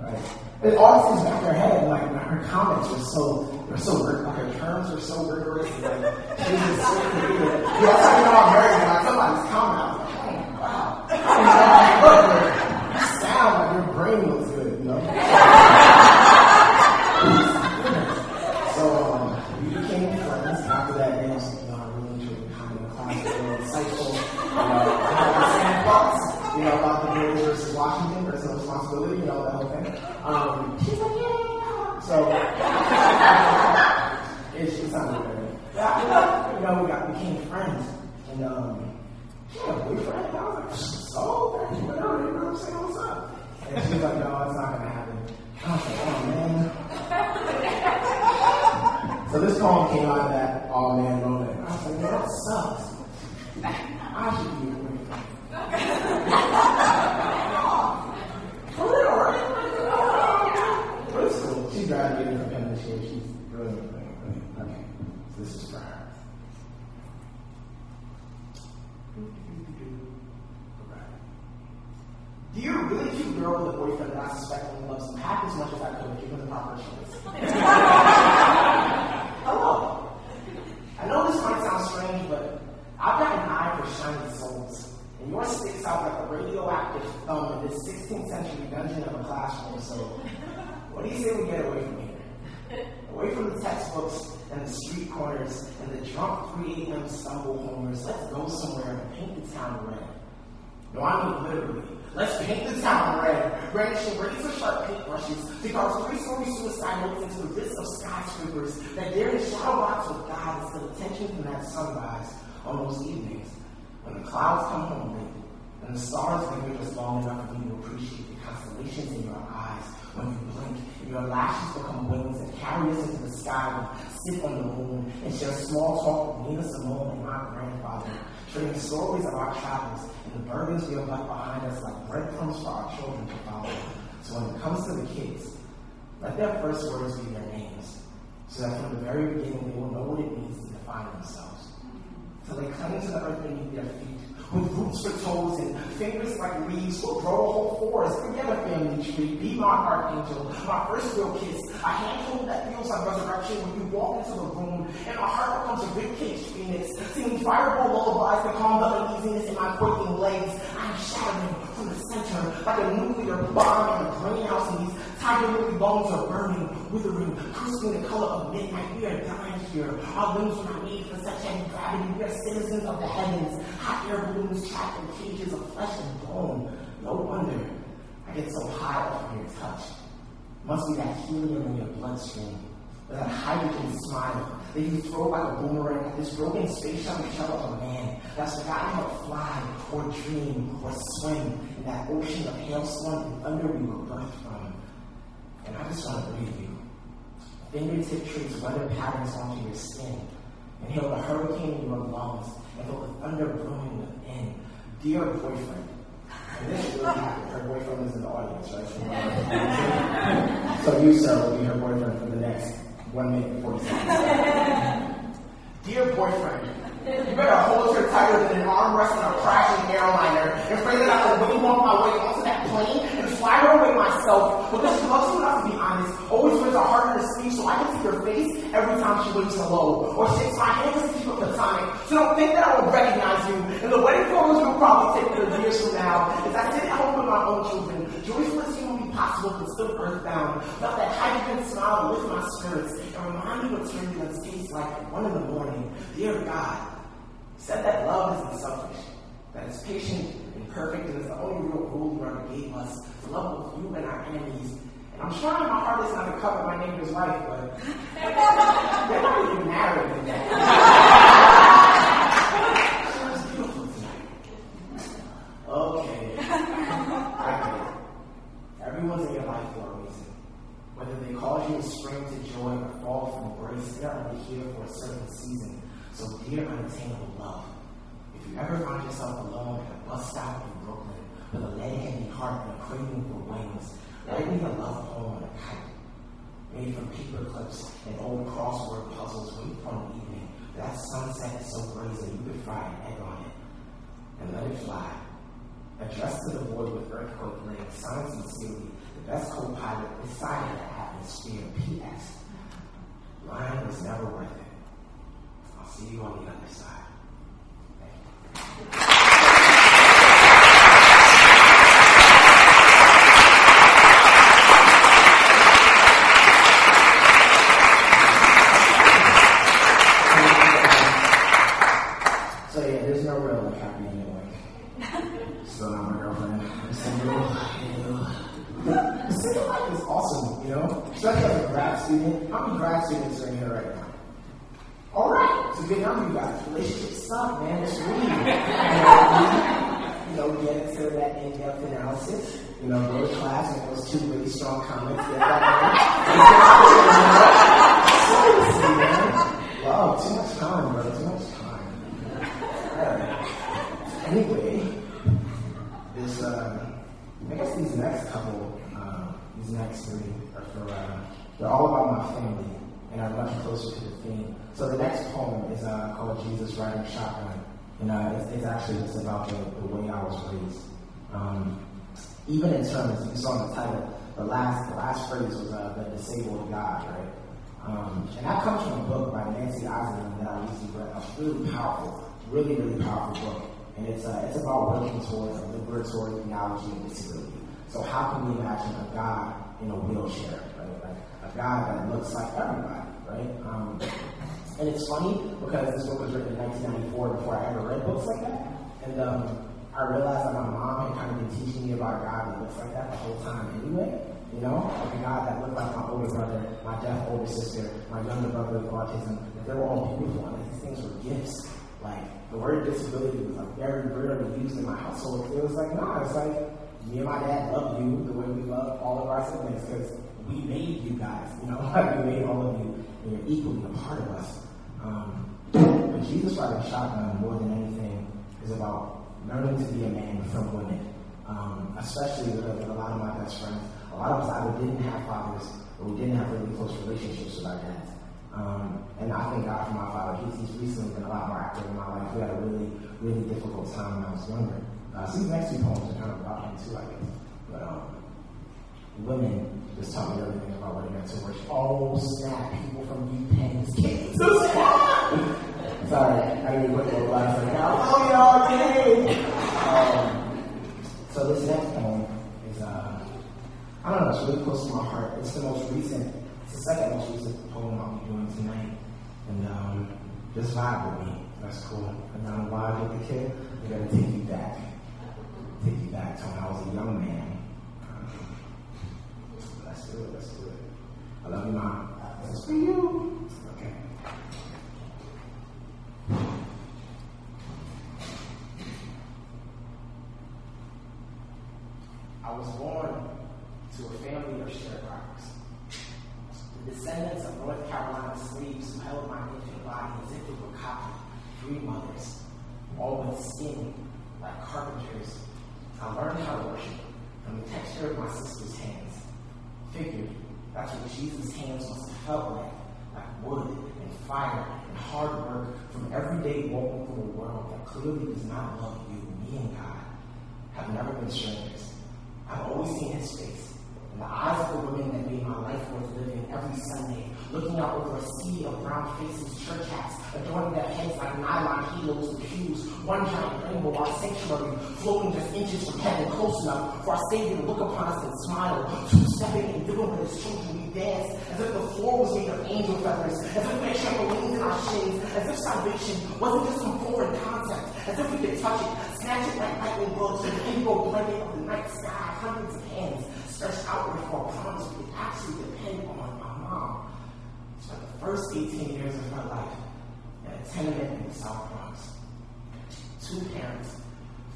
right? And all things back in her head, like her comments were so, were so, like her terms were so rigorous. Like she was just so creative. You I know I'm married, like somebody's comment, travels and the burdens we have left behind us like breadcrumbs for our children to follow. So when it comes to the kids, let their first words be their names, so that from the very beginning they will know what it means to define themselves. So they cling to the earth beneath their feet, with roots for toes and fingers like leaves, will grow a whole forest. Forget a family tree. Be my archangel, my first real kiss, a handhold that feels like resurrection when you walk into the room, and my heart becomes a ribcage phoenix, singing fireball lullabies to calm the uneasiness in my quaking legs. I am shattering from the center like a nuclear bomb in a greenhouse, and these lily bones are burning, withering, crisping the color of midnight. We are dying here. Our limbs were not made for such heavy gravity. We are citizens of the heavens, hot air balloons trapped in cages of flesh and bone. No wonder I get so high off of your touch. Must be that helium in your bloodstream, or that hydrogen smile that you throw like a boomerang at this broken space shuttle shell of a man that's forgotten how to fly, or dream, or swim in that ocean of hailstorm and thunder we were birthed from. And I just want to breathe you. Fingertip trace weather patterns onto your skin. Inhale the hurricane in your lungs and feel the thunder brewing within. Dear boyfriend, and this is really happy. Her boyfriend is in the audience, right? so you, sir, will be her boyfriend for the next one minute and 40 seconds. Dear boyfriend, you better hold her tighter than an armrest on a crashing airliner and pray that I can wingwalk my way onto that plane away myself she loves you enough to be honest, always wears a heart in her sleeve so I can see her face every time she waves hello or shakes my hand to keep it platonic. So don't think that I will recognize you and the wedding photos we'll probably take 30 years from now as I sit at home with my own children, joyful as human be possible but still earthbound. Let that hydrogen smile lift my spirits and remind me what turbulence tastes like one in the morning. Dear God, said that love isn't selfish, that it's patient perfect, and it's the only real rule you ever gave us love both you and our enemies. And I'm trying my hardest not to cover my neighbor's wife, but they're not even married. She was beautiful tonight. Okay. I get it. Everyone's in your life for a reason. Whether they cause you to spring to joy or fall from grace, they're only here for a certain season. So, dear unattainable love, if you ever find yourself alone at a bus stop in Brooklyn with a lead-heavy heart and a craving for wings, write me a love poem on a kite, made from paper clips and old crossword puzzles. Wait for an evening. That sunset is so brazen you could fry an egg on it, and let it fly. Addressed to the void with earthquake laying signs sincerely the best co-pilot decided the atmosphere. P.S. Lying was never worth it. I'll see you on the other side. Especially as a grad student. How many grad students are in here right now? All right, so good number, you guys. Relationships suck, man. It's real. you know, get into that in-depth analysis. You know, go to class and those two really strong comments. That Seriously, man. Wow, too much time, bro. Too much time. Anyway, this uh, I guess these next couple, uh, these next three are for uh, they're all about my family and are much closer to the theme. So the next poem is uh, called Jesus Riding Shotgun, and uh, it's, it's actually just about the, the way I was raised. Um, even in terms, you saw in the title, the last the last phrase was uh, the disabled God, right? Um, and that comes from a book by Nancy Eiesland that I recently read. A really powerful, really really powerful book, and it's uh, it's about working towards a liberatory theology of disability. So how can we imagine a God in a wheelchair, right? Like a God that looks like everybody, right? Um, and it's funny because this book was written in 1994 before I ever read books like that, and um, I realized that my mom had kind of been teaching me about God that looks like that the whole time anyway. You know, like a God that looked like my older brother, my deaf older sister, my younger brother with autism, that they were all beautiful and these things were gifts. Like the word disability was like very rarely used in my household. It was like, nah, it's like me and my dad love you the way we love all of our siblings because we made you guys, you know, like we made all of you and you're equally a part of us. Um, but Jesus riding shotgun more than anything is about learning to be a man from women, um, especially with, a lot of my best friends. A lot of us either didn't have fathers or we didn't have really close relationships with our dads. Um, and I thank God for my father. He's, he's recently been a lot more active in my life. We had a really, really difficult time when I was younger. Uh, so these next two poems are kind of about him too, I guess. But um, women just taught me everything about what it meant to worship. Oh snap! People from UPenn's kids. So sad. Sorry, I didn't put the glass right now. Oh y'all! Um, so this next poem is uh, I don't know. It's really close to my heart. It's the most recent. It's the second most recent poem I'll be doing tonight, and um, just vibe with me. That's cool. And I'm vibe with the kid. I'm gonna take you back, take you back to when I was a young man. Let's do it. I love you, mom. This is for you. Okay. I was born to a family of sharecroppers. The descendants of North Carolina slaves who held my infant body as if it were cotton, three mothers, all with skin like carpenters. I learned how to worship from the texture of my sister's hands. Figured that's what Jesus' hands must have felt like, like wood and fire and hard work from everyday walking through a world that clearly does not love you, me and God, have never been strangers. I've always seen his face. In the eyes of the women that made my life worth living every Sunday, looking out over a sea of brown faces, church hats, adorning their heads like nylon heels and shoes, one giant rainbow, our sanctuary, floating just inches from heaven, close enough for our Savior to look upon us and smile, two-stepping and doing with his children, we dance, as if the floor was made of angel feathers, as if we had trampolines in our shins, as if salvation wasn't just some foreign concept, as if we could touch it, snatch it like lightning bolts and the rainbow blanket of the night sky, hundreds of hands stretched outward for a promise we actually depend on. Spent the first 18 years of her life in a tenement in the South Bronx. Two parents,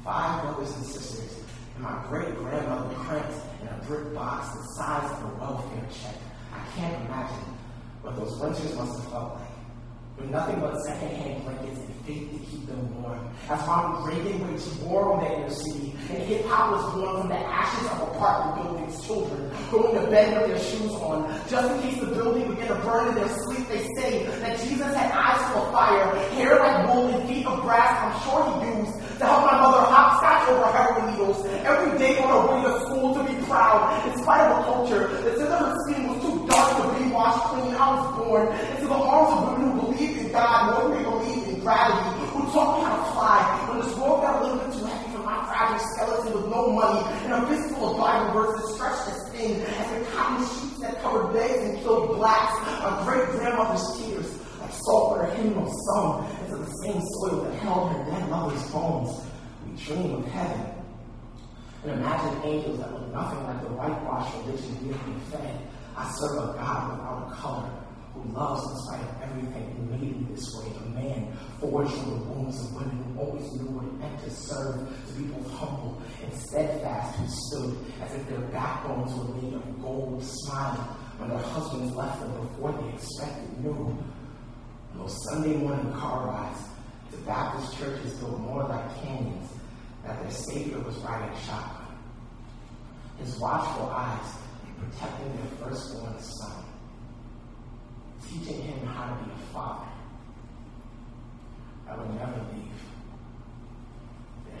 five brothers and sisters, and my great grandmother cramped in a brick box the size of a welfare check. I can't imagine what those winters must have felt like with nothing but secondhand blankets and faith to keep them warm. As mom Reagan waged war on that inner city, and hip hop was born from the ashes of apartment buildings' children, going to bed with their shoes on. Just in case the building would get a burn in their sleep, they say that Jesus had eyes full of fire, hair like wool, and feet of brass. I'm sure he used to help my mother hopscotch over heroin needles every day on her way to school to be proud, in spite of a culture that said that her skin was too dark to be washed clean. I was born into the arms of women taught me how to fly. When this world got a little bit too heavy for my fragile skeleton with no money. And a fistful of Bible verses stretched as thin as the cotton sheets that covered beds and killed blacks, my great grandmother's tears, like sulfur hymnal sung into the same soil that held her dead mother's bones. We dream of heaven. And imagine angels that look nothing like the whitewashed religion we have been fed. I serve a God without a color loves in spite of everything made me this way. A man forged from the wombs of women who always knew what it meant to serve, to be both humble and steadfast, who stood as if their backbones were made of gold, smiling when their husbands left them before they expected new. those Sunday morning car rides to Baptist churches built more like canyons that their Savior was riding shotgun. His watchful eyes protecting their firstborn son, teaching him how to be a father. I will never leave their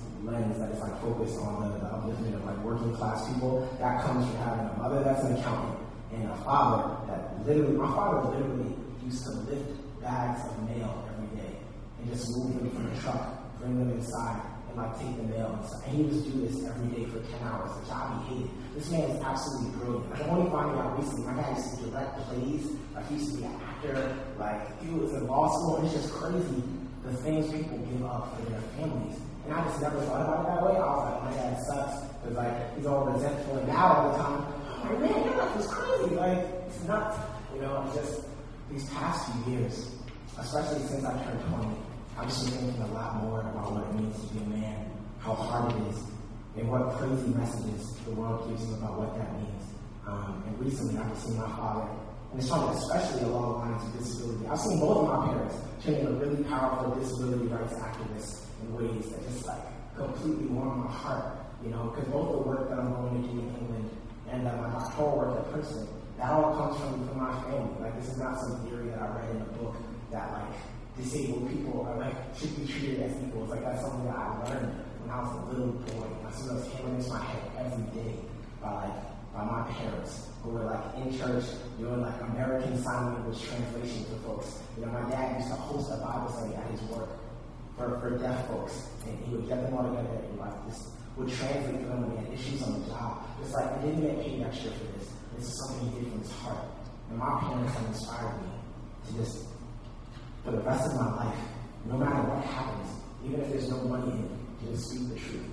lens that is like focused on the, the upliftment of like working class people. That comes from having a mother that's an accountant and a father that literally, my father literally used to lift bags of mail every day and just move them from the truck, bring them inside, and like take the mail. And he would do this every day for 10 hours, a job he hated. This man is absolutely brilliant. I'm only finding out recently, my dad used to direct plays, like he used to be an actor, like he was in law school, and it's just crazy the things people give up for their families. And I just never thought about it that way. I was like, my dad sucks, because like he's all resentful. And now all the time, I'm like, man, your life is crazy. Like, it's nuts. You know, just these past few years, especially since I turned 20, I've just thinking a lot more about what it means to be a man, how hard it is, and what crazy messages the world gives you about what that means. Um, and recently, I've seen my father, and it's funny, especially along the lines of disability. I've seen both of my parents turn into really powerful disability rights activists in ways that just like completely warm my heart. You know, because both the work that I'm going to do in England and uh, my doctoral work at Princeton, that all comes from, from my family. Like this is not some theory that I read in a book that like disabled people are like should be treated as equals. Like that's something that I learned when I was a little boy. I see those hammering into my head every day by like by my parents who were like in church doing like American Sign Language translation for folks. You know, my dad used to host a Bible study at his work for, for deaf folks, and he would get them all together and like this would translate for them when they had issues on the job. It's like I didn't get paid extra for this. This is something he did from his heart. And my parents have inspired me to just for the rest of my life, no matter what happens, even if there's no money in it, to just speak the truth.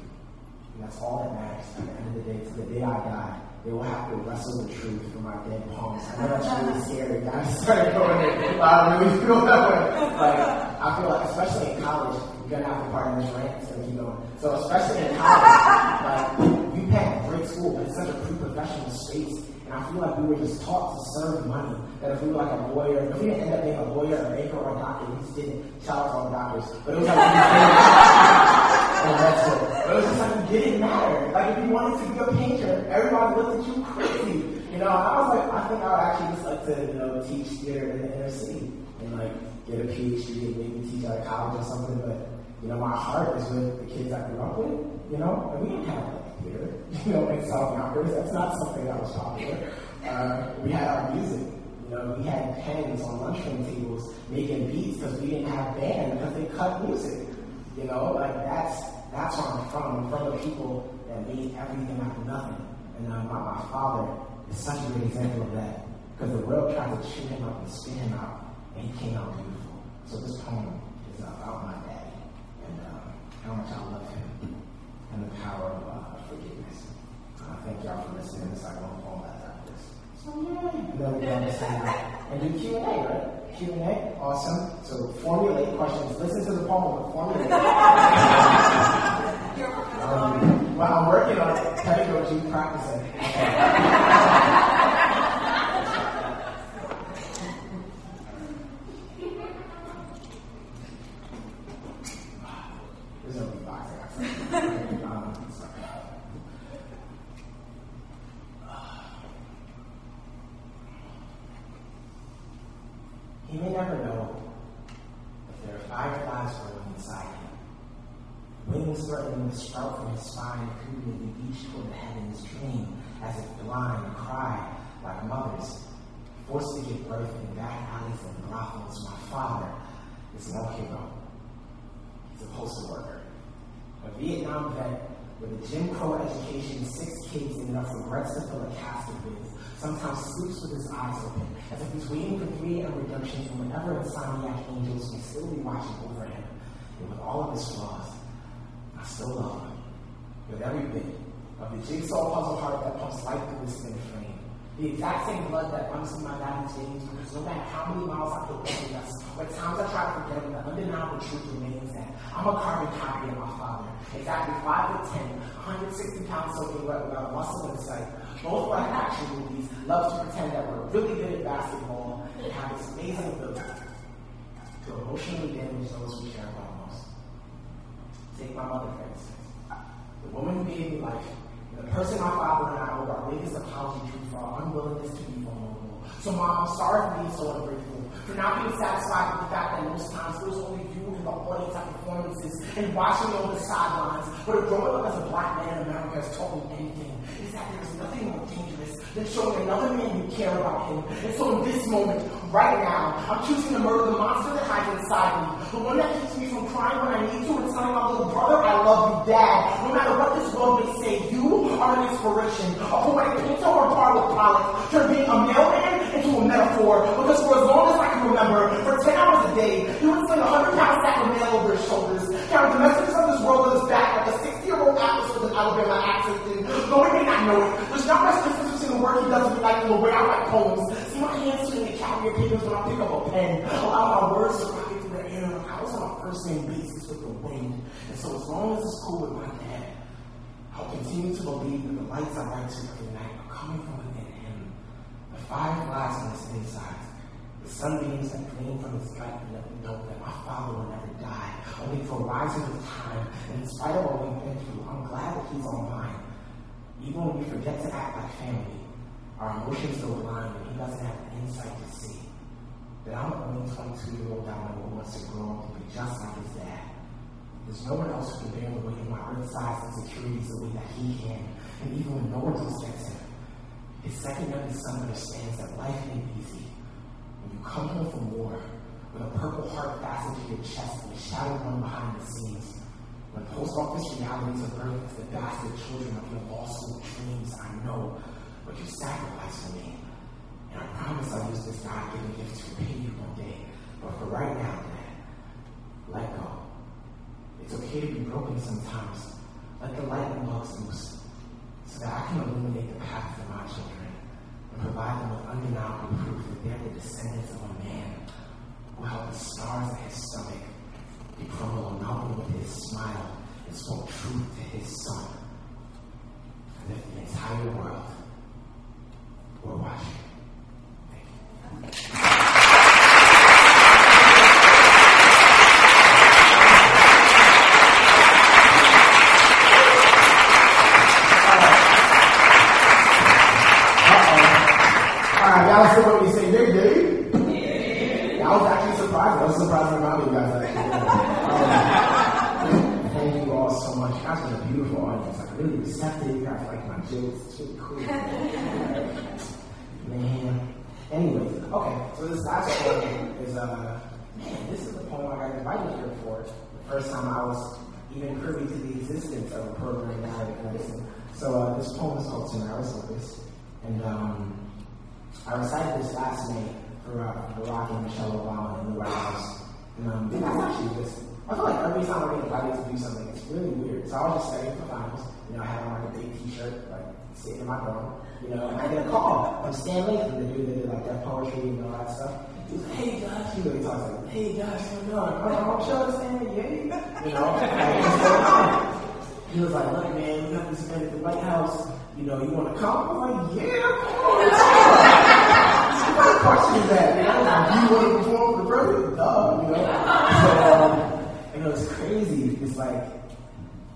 And that's all that matters at the end of the day. To the day I die, they will have to wrestle the truth from my dead palms. I know that's really scary. I just started going there. I really feel that way. Like, I feel like, especially in college, you're gonna have to part of this rant, so keep going. So, especially in college, like, UPenn, great school, but it's such a pre-professional space. And I feel like we were just taught to serve money that if we were like a lawyer, if we didn't end up being a lawyer, a banker, or a doctor, we just didn't shout out all doctors. But it was like, that's it. It was just like, it didn't matter. Like, if you wanted to be a painter, everybody looked at you crazy. You know, I was like, I think I would actually just like to, you know, teach theater in the inner city and like get a PhD and maybe teach at a college or something. But, you know, my heart is with the kids I grew up with, you know, and we didn't have like theater, you know, in South Yonkers. That's not something that was popular. Uh, we had our music. You know, we had pens on lunchroom tables making beats because we didn't have band because they cut music. You know, like that's that's where I'm from. I'm from the people that made everything out of nothing. And my, my father is such a great example of that because the world tried to chew him up and spit him out, and he came out beautiful. So this poem is about my daddy and uh, how much I love him and the power of uh, forgiveness. Uh, thank y'all for listening. It's like one poem after this. So yay! And then we go into and do Q and A, right? Q and A, awesome. So formulate questions. Listen to the poem, but formulate. um, well, I'm working on it. Pedagogy, practicing. to sprout from his spine, creeping the beach toward the heaven's dream, as if blind, cry like mothers, forced to give birth in back alleys and brothels. My father is no hero. He's a postal worker, a Vietnam vet with a Jim Crow education, six kids, and enough regrets to fill a casket with. Sometimes sleeps with his eyes open, as if he's waiting for three and redemption from whatever insomniac angels may still be watching over him. And with all of his flaws, I still love him with every bit of the jigsaw puzzle heart that pumps life through this thin frame. The exact same blood that runs through my daddy's veins because no matter how many miles I put between us, or times I try to forget him, the undeniable truth remains that I'm a carbon copy of my father. Exactly 5 foot 10, 160 pounds soaking wet without a muscle in sight. Both like action movies, love to pretend that we're really good at basketball and have this amazing ability to emotionally damage those we care about. Take my mother, for instance. The woman me life, the person my father and I owe our biggest apology to for our unwillingness to be vulnerable. So, Mom, I'm sorry for being so ungrateful, for not being satisfied with the fact that most times it was only you in the audience at performances and watching on the sidelines. But growing up as a black man in America has taught me anything, is that there's than showing another man you care about him. And so, in this moment, right now, I'm choosing to murder the monster that hides inside me, the one that keeps me from crying when I need to and telling my little brother I love you, Dad. No matter what this world may say, you are an inspiration. A poetic painter or bar with Pollock, turn being a mailman into a metaphor. Because for as long as I can remember, for 10 hours a day, he would sling a 100 pound sack of mail over his shoulders, carry the messages of this world on his back like a 60 year old atlas with an Alabama accent. And though he may not know it, there's not much difference the work he does with like the way I write poems. See my hands swing the carry papers when I pick up a pen. Allow my words to rocket through the air. I was on a first name basis with the wind. And so as long as it's cool with my dad, I'll continue to believe that the lights I write to every night are coming from within him. The fire fireflies on his inside, the sunbeams that gleam from his and let me know that my father will never die, only for rising with time. And in spite of all we've been through, I'm glad that he's on mine. Even when we forget to act like family, our emotions don't align and he doesn't have insight to see that I'm the only 22 year old guy who wants to grow up to be just like his dad. There's no one else who can bear the weight of my earth-sized insecurities the way that he can. And even when no one gets him, his second youngest son understands that life ain't easy. When you come home from war with a purple heart fastened to your chest and a shadow run behind the scenes, when post office realities of earth is the bastard children of your lost dreams, I know what you sacrificed for me. And I promise I'll use this God-given gift to repay you one day. But for right now, Dad, let go. It's okay to be broken sometimes. Let the lightning bugs loose so that I can illuminate the path for my children and provide them with undeniable proof that they're the descendants of a man who held the stars at his stomach he crumbled a mountain with his smile and spoke truth to his son. And if the entire world we're watching. big dude. I was. Like really receptive. My jokes. It's really cool. Okay, so this last poem is, uh, man, this is the poem I got invited here for. The first time I was even privy to the existence of a program in medicine. So uh, this poem is called Tamara's Opus. And um, I recited this last night for uh, Barack and Michelle Obama in the White House. And um, that's actually just, I feel like every time I get invited to do something, it's really weird. So I was just studying for finals. You know, I had on like a big t-shirt, like sitting in my dorm. You know, and I get a call from Stan Lathan, the dude that did like Def Poetry and all that stuff. He's like, hey Josh, he really talks like, hey Josh, how you doing? I'm like, I'm Stan, yeah. You know, what's going on? He was like, look man, we got this event at the White House. You know, you want to come? I'm like, yeah, of course. what question is that? You know, you want to perform for the president? Duh, you know. So, um, you know, it's crazy. It's like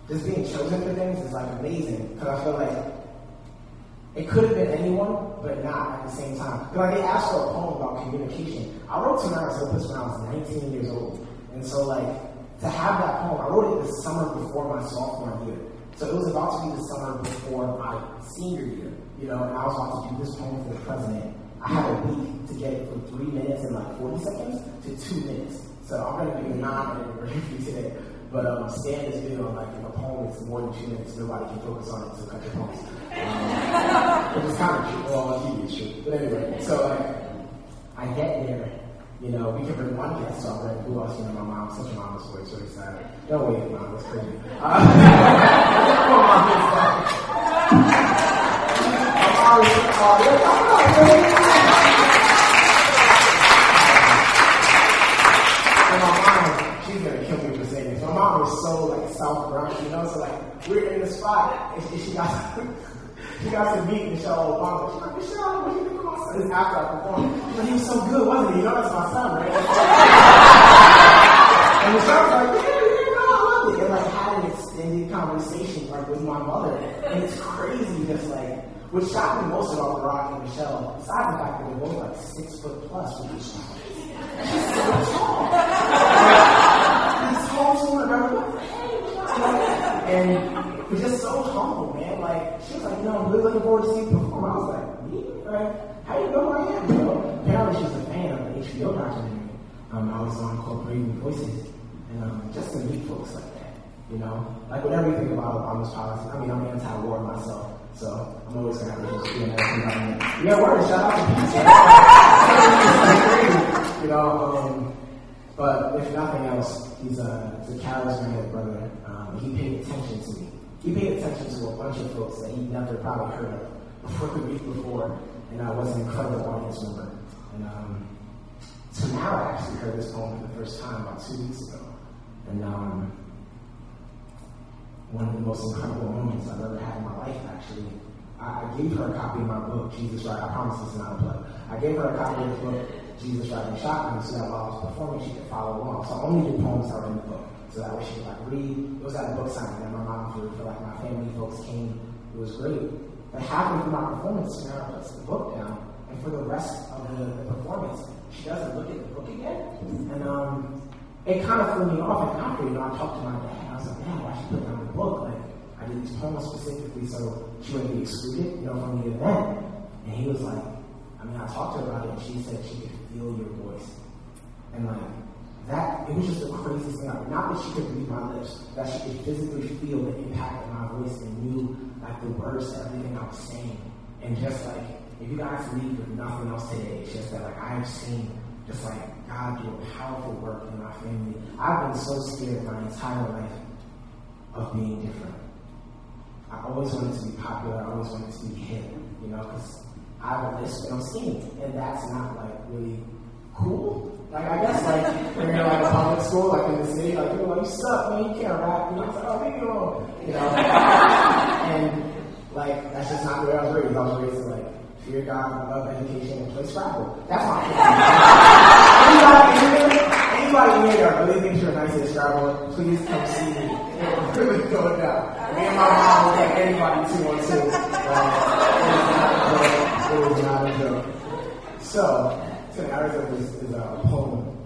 just being chosen for things is like amazing because I feel like it could have been anyone, but not at the same time. Because like they asked for a poem about communication. I wrote Tamara's Opus when I was 19 years old, and so like to have that poem, I wrote it the summer before my sophomore year. So it was about to be the summer before my senior year, you know, and I was about to do this poem for the president. I had a week to get it from three minutes and like 40 seconds to two minutes. So I'm going to do a nine-minute review today. But um, Stan is big on like if a poem is more than two minutes, nobody can focus on it, so cut your poems. Which is kind of. Well, it's true. But anyway, so like I get there, you know, we can bring one guest up, right? Who else? You know, my mom, such a mama's voice, so excited. Don't wait, mom, that's crazy. Uh, like, I'm was so like South Bronx, you know, so like we're in the spot and she, she got she got to meet Michelle Obama. She's like, Michelle, what do you think of my son? This is after I performed. Like, he was so good, wasn't he? You know that's my son, right? and Michelle was like, yeah, yeah, no, I love it. And like had an extended conversation like with my mother. And it's crazy because like what shocked me most about Barack and Michelle, besides the fact that they're both like six foot plus, which is She's so tall. He's tall and I'm like, hey. And just so humble, man. Like, she was like, you know, I'm really looking forward to seeing you perform. I was like, me? Like, how you know I am, you know? Apparently she's a fan of the HBO documentary. Um, I was on called Brave New Voices. And um, just to meet folks like that, you know? Like, whatever you think about Obama's policy, I mean, I'm anti-war myself. So I'm always gonna have to just be an anti Yeah, word, shout out to Pete. you know, um, but if nothing else, he's a, he's a charismatic brother. Um, he paid attention to me. He paid attention to a bunch of folks that he never probably heard of before the week before, and I was an incredible audience member. And um, so now I actually heard this poem for the first time about two weeks ago, and um, one of the most incredible moments I've ever had in my life, actually. I, I gave her a copy of my book, Jesus Right. I promise is not a plug. I gave her a copy of the book, Jesus Riding Shotgun, so that while I was performing, she could follow along. So I only did poems that were in the book, so that way she could like read. It was at a book signing that my mom threw for like my family folks came. It was great. But halfway through my performance, Tamara puts the book down, and for the rest of the, the performance, she doesn't look at the book again. And um, it kind of threw me off. And after, you know, I talked to my dad. I was like, Dad, why she put down the book? Like, I did these poems specifically so she wouldn't be excluded, you know, from the event. And he was like, I mean, I talked to her about it, and she said she could feel your voice. And like, that, it was just the craziest thing. Like, not that she could read my lips, that she could physically feel the impact of my voice and knew, like, the words to everything I was saying. And just like, if you guys leave with nothing else today, it's just that, like, I have seen just like God do a powerful work in my family. I've been so scared my entire life of being different. I always wanted to be popular. I always wanted to be hip, you know, because I have a list and I'm skinny, and that's not like really cool. Like I guess like when you're like a public school, like in the city, like people are like you suck, man, you can't rap. You know, it's like oh, leave me alone, you know. and like that's just not the way I was raised. I was raised to like fear God, love education, and play Scrabble. That's my anybody anybody in here really thinks you're nice at Scrabble, please come see me. It will really go down. Me and my mom will take anybody two on two. Uh, it was not a joke. So, so narrative is, is a poem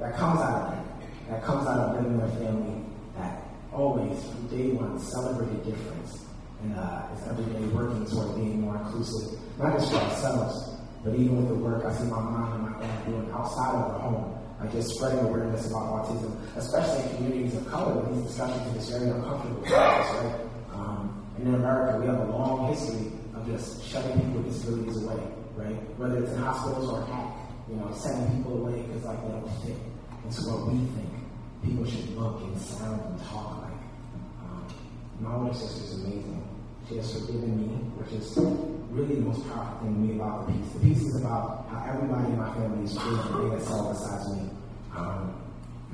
that comes out of that, that comes out of living in a family that always, from day one, celebrated difference and uh, is every day working toward being more inclusive, not just for ourselves, but even with the work I see my mom and my dad doing outside of the home, like just spreading awareness about autism, especially in communities of color, these discussions are just very uncomfortable for us, right? Um, and in America, we have a long history of just shutting people with disabilities away, right? Whether it's in hospitals or at, you know, sending people away because like they don't fit. into what we think people should look and sound and talk like. Um, my older sister is amazing. She has forgiven me, which is really the most powerful thing to me about the piece. The piece is about how everybody in my family is and they that's all besides me. Um,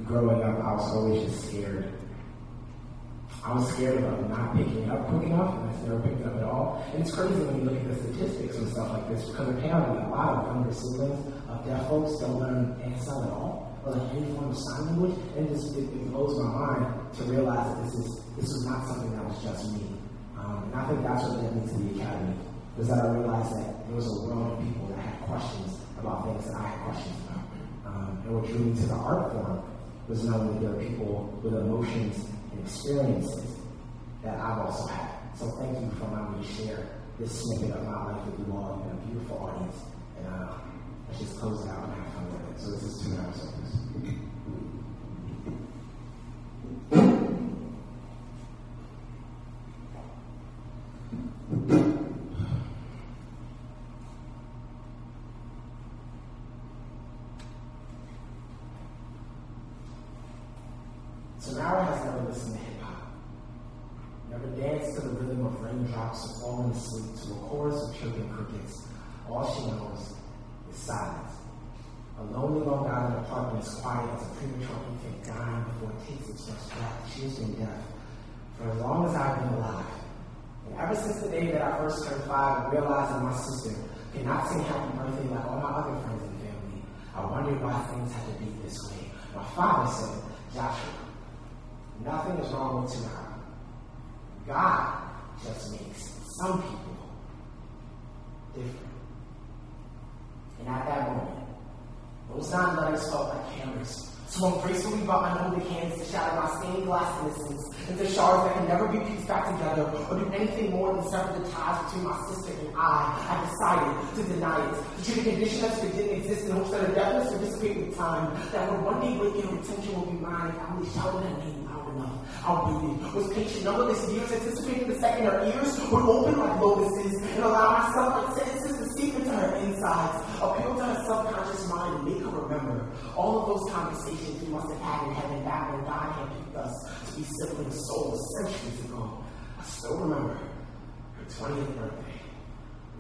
growing up, I was always just scared. I was scared of not picking up quick enough, and I never picked up at all. And it's crazy when you look at the statistics and stuff like this, because apparently a lot of younger siblings of deaf folks don't learn ASL at all, or like any form of sign language, and it just it, it blows my mind to realize that this is this is not something that was just me. Um, and I think that's what led me to the academy, was that I realized that there was a world of people that had questions about things that I had questions about. Um, and what drew me to the art form was knowing that there are people with emotions experiences that I've also had. So thank you for allowing me to share this snippet of my life with you all. Been a beautiful audience. And uh, let's just close it out and have fun with it. So this is two hours of this. Tamara has listened to hip hop, never danced to the rhythm of raindrops or fallen asleep to a chorus of chirping crickets. All she knows is silence. A lonely Long Island apartment is quiet as a premature infant dying before it takes its first breath. She has been deaf for as long as I've been alive. And ever since the day that I first turned five and realized that my sister cannot sing happy birthday like all my other friends and family, I wondered why things had to be this way. My father said, Joshua, Nothing is wrong with Tamara. God just makes some people different. And at that moment, those nine letters felt like hammers. Swung gracefully by my holy hands to shatter my stained glass innocence into shards that can never be pieced back together or do anything more than sever the ties between my sister and I. I decided to deny it, to treat a condition as if it didn't exist in hopes that her deafness would dissipate with time, that would one day wake and retention will be mine if I only shouted her name enough. Our baby was patient. Numberless years anticipating the second her ears would open like lotuses and allow myself like sentences to seep into her insides, appeal to her subconscious mind and make her remember all of those conversations we must have had in heaven back when God had picked us to be sibling souls centuries ago. I still remember her 20th birthday.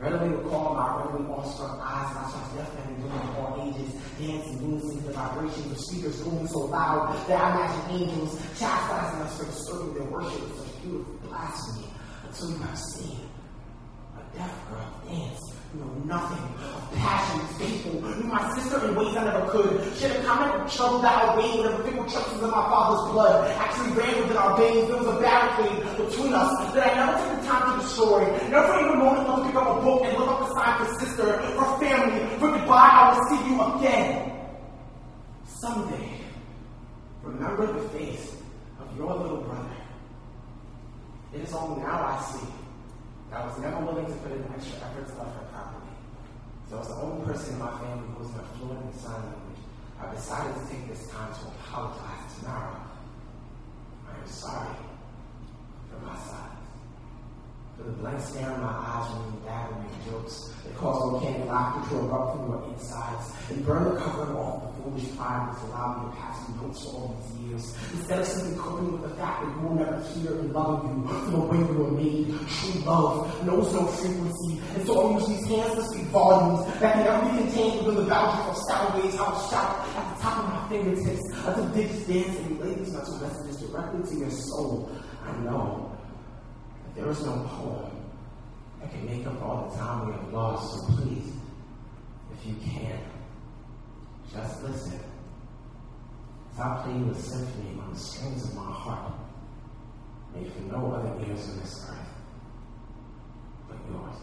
Readily recall my readily awestruck eyes and I definitely women of all ages dancing to the vibrations of speakers booming so loud that I imagined angels chastising us for disturbing their worship. With such beautiful blasphemy. Until you have seen a deaf girl dance know nothing of passion, faithful. Knew my sister in ways I never could. She had a comment of trouble that outweighed whatever fickle traces of my father's blood. Actually ran within our veins. There was a barricade between us that I never took the time to destroy. Never even moment to pick up a book and look up the sign for sister, for family, for goodbye. I will see you again. Someday, remember the face of your little brother. It is only now I see I was never willing to put in extra effort to love her properly. So as the only person in my family who was not fluent in sign language, I decided to take this time to apologize to Nara. I am sorry for my silence. For the blank stare in my eyes when you dad and make jokes. It caused volcanic laughter to erupt from your insides and burn the covering off foolish pride that's allowed me to pass notes for all these years. Instead of simply coping with the fact that you will never hear and love you the way you were made, true love knows no frequency. And so I use these hands to speak volumes that can never be contained within the boundaries of sound waves. I will shout at the top of my fingertips until digits dance and these mental messages directly to your soul. I know that there is no poem that can make up all the time we have lost, so please, if you can, just listen. As I play you a symphony on the strings of my heart, made for no other ears on this earth but yours.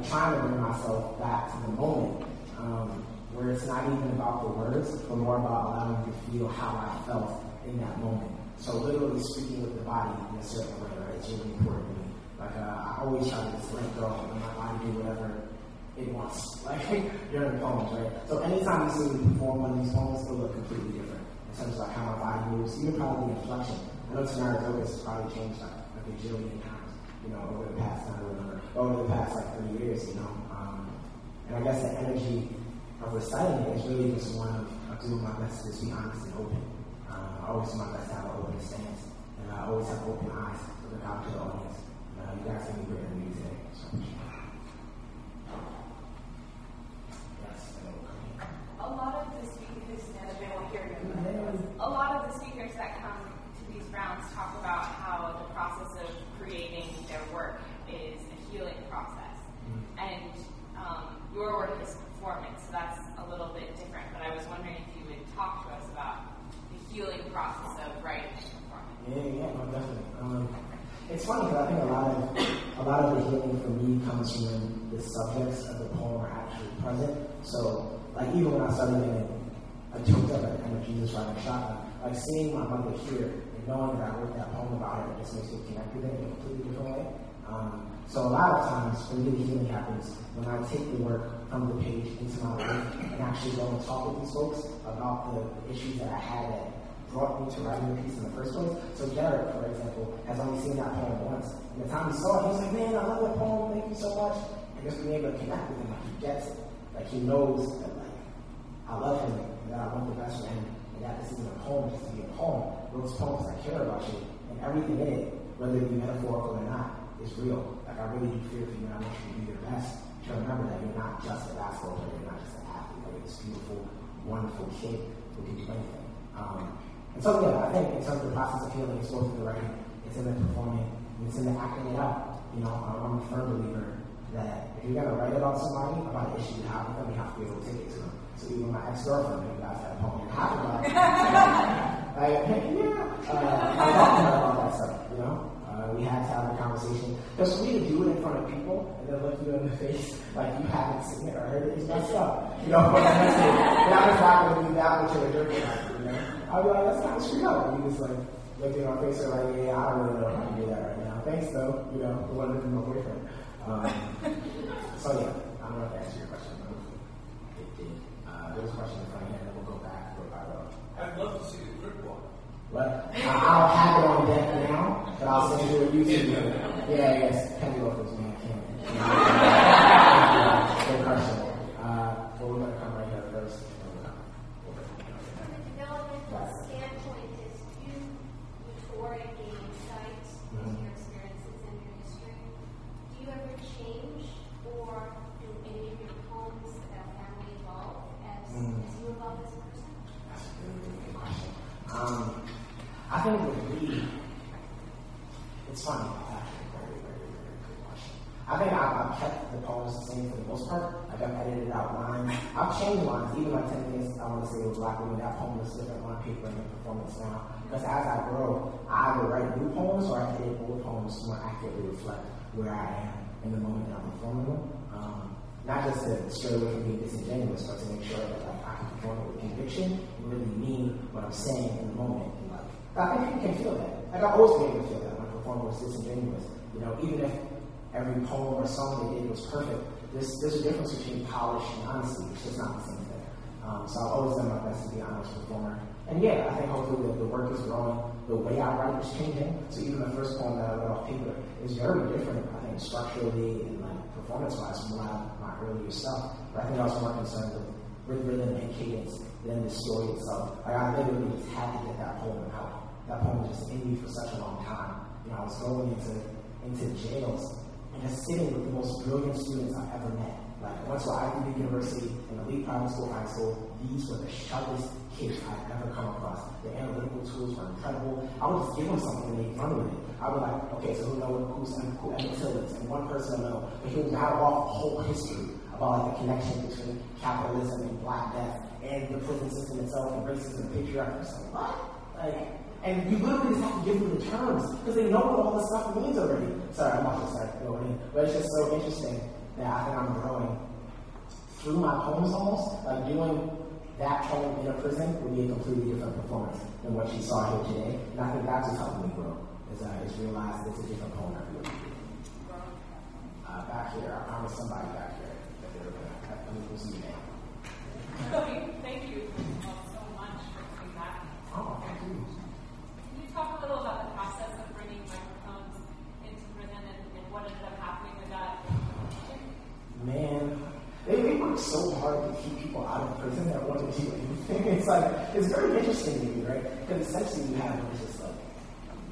Like trying to bring myself back to the moment, um, where it's not even about the words, but more about allowing me to feel how I felt in that moment. So literally speaking with the body in a certain way, right? It's really important to me. Like uh, I always try to just let go and my body do whatever it wants. Like during poems, right? So anytime you see me perform one of these poems, it'll look completely different in terms of like how my body moves, even probably the inflection. I know Tamara's Opus has probably changed like a gajillion times you know, over the past, I don't remember, over the past like three years, you know. Um, and I guess the energy of reciting it is really just one of, of doing my best to just be honest and open. Uh, I always do my best to have an open stance, and I always have open eyes to look out to the audience. Uh, you guys have been great me today. So. Yes, a lot of the speakers, a lot of the speakers that come to these rounds talk about how the process of creating their work is a healing process. Mm-hmm. And um, your work is performance, so that's a little bit different. But I was wondering if you would talk to us about the healing process of writing and performing. Yeah, yeah, no, definitely. Um, it's funny because I think a lot of a lot of the healing for from when the subjects of the poem are actually present. So, like even when I started in I choked up at the end of Jesus riding shotgun, like seeing my mother here and knowing that I wrote that poem about her just makes me connect with it in a completely different way. Um, so a lot of times, for me, the healing happens when I take the work from the page into my life and actually go and talk with these folks about the issues that I had brought me to writing the piece in the first place. So Garrett, for example, has only seen that poem once. And the time he saw it, he was like, man, I love that poem, thank you so much. And just being able to connect with him, like he gets it. Like he knows that like I love him and that I want the best for him and that this isn't a poem just to be a poem those poems I care about you, and everything in it, whether it be metaphorical or not, is real. Like I really do fear for you, and I want you to do your best to remember that you're not just a basketball player, you're not just an athlete, like this beautiful, wonderful kid who can do anything. Um, and so yeah, I think in terms of the process of healing, it's both in the writing, it's in the performing, it's in the acting it out. You know, I'm a firm believer that if you're gonna write about somebody, about an issue you have with them, you have to be able to take it to them. So even my ex-girlfriend, guys had a poem you have about. Like, yeah, uh, I talked to about that stuff, you know? Uh, we had to have a conversation. Because for me to do it in front of people and then look you in the face like you haven't seen it or heard it is messed up. You know, but I'm that not going to be that much of a jerk about you know? I'd be like, that's not of screwed up. And you just like, look in my face and like, yeah, I don't really know I can do that right now. Thanks though, you know, for to be my boyfriend. Um, so yeah, I don't know if that answered your question, but it did. Uh, there was a question in front of here, and we'll go back, go by row. I'd love to see but I, I'll have it on deck now, but I'll send you a YouTube video. Yeah, yes, Penny Loafers, man, I can't. Good question. Uh, well, we're going to come right here first. From a developmental standpoint, as you mature and gain insights into your experiences and your history, do you ever change or do any of your poems about family evolve as, mm. as you evolve as a person? That's a really, good question. Um, I think with me, it's funny. Actually, very, very, very good question. I think I, have kept the poems the same for the most part. Like I've edited out lines. I've changed lines. Even like 10 things I want to say Black Women, that poem is different on paper and in performance now. Because as I grow, I either write new poems or I edit old poems to more accurately reflect where I am in the moment that I'm performing them. Um, not just to stray away from being disingenuous, but to make sure that like, I can perform it with conviction and really mean what I'm saying in the moment I think people can feel that. Like I've always been able to feel that when a performer was disingenuous. You know, even if every poem or song they did was perfect, there's, there's a difference between polish and honesty. It's just not the same thing. Um, so I've always done my best to be an honest performer. And yeah, I think hopefully the, the work is growing. The way I write is changing. So even the first poem that I wrote off paper is very different, I think, structurally and like performance-wise from my, my earlier stuff. But I think I was more concerned with, rhythm and cadence than the story itself. Like I literally just had to get that poem out. That poem was just in me for such a long time. You know, I was going into into jails and just sitting with the most brilliant students I've ever met. Like, once I went to Ivy League University, school, high school. These were the sharpest kids I've ever come across. The analytical tools were incredible. I would just give them something and they'd run with it. I would like, okay, so who know who's who Emmett Till is, and one person will know, but he would rattle off a whole history about like the connection between capitalism and black death and the prison system itself and racism and patriarchy. So what? Like, and you literally just have to give them the terms because they know what all this stuff means already. Sorry, I'm about to start going in, but it's just so interesting that I think I'm growing through my poems almost. Like doing that poem in a prison would be a completely different performance than what you saw here today. And I think that's what's helping me grow, is I just realized it's a different poem every week. Uh, back here, I promised somebody back here that they were going to see you now. Okay, thank you so much for coming back. Oh, thank you. Can you talk a little about the process of bringing microphones into prison and, and what ended up happening with that? Man, they so hard to keep people out of prison that want to do anything. It's like, it's very interesting to me, right? Because essentially you have just like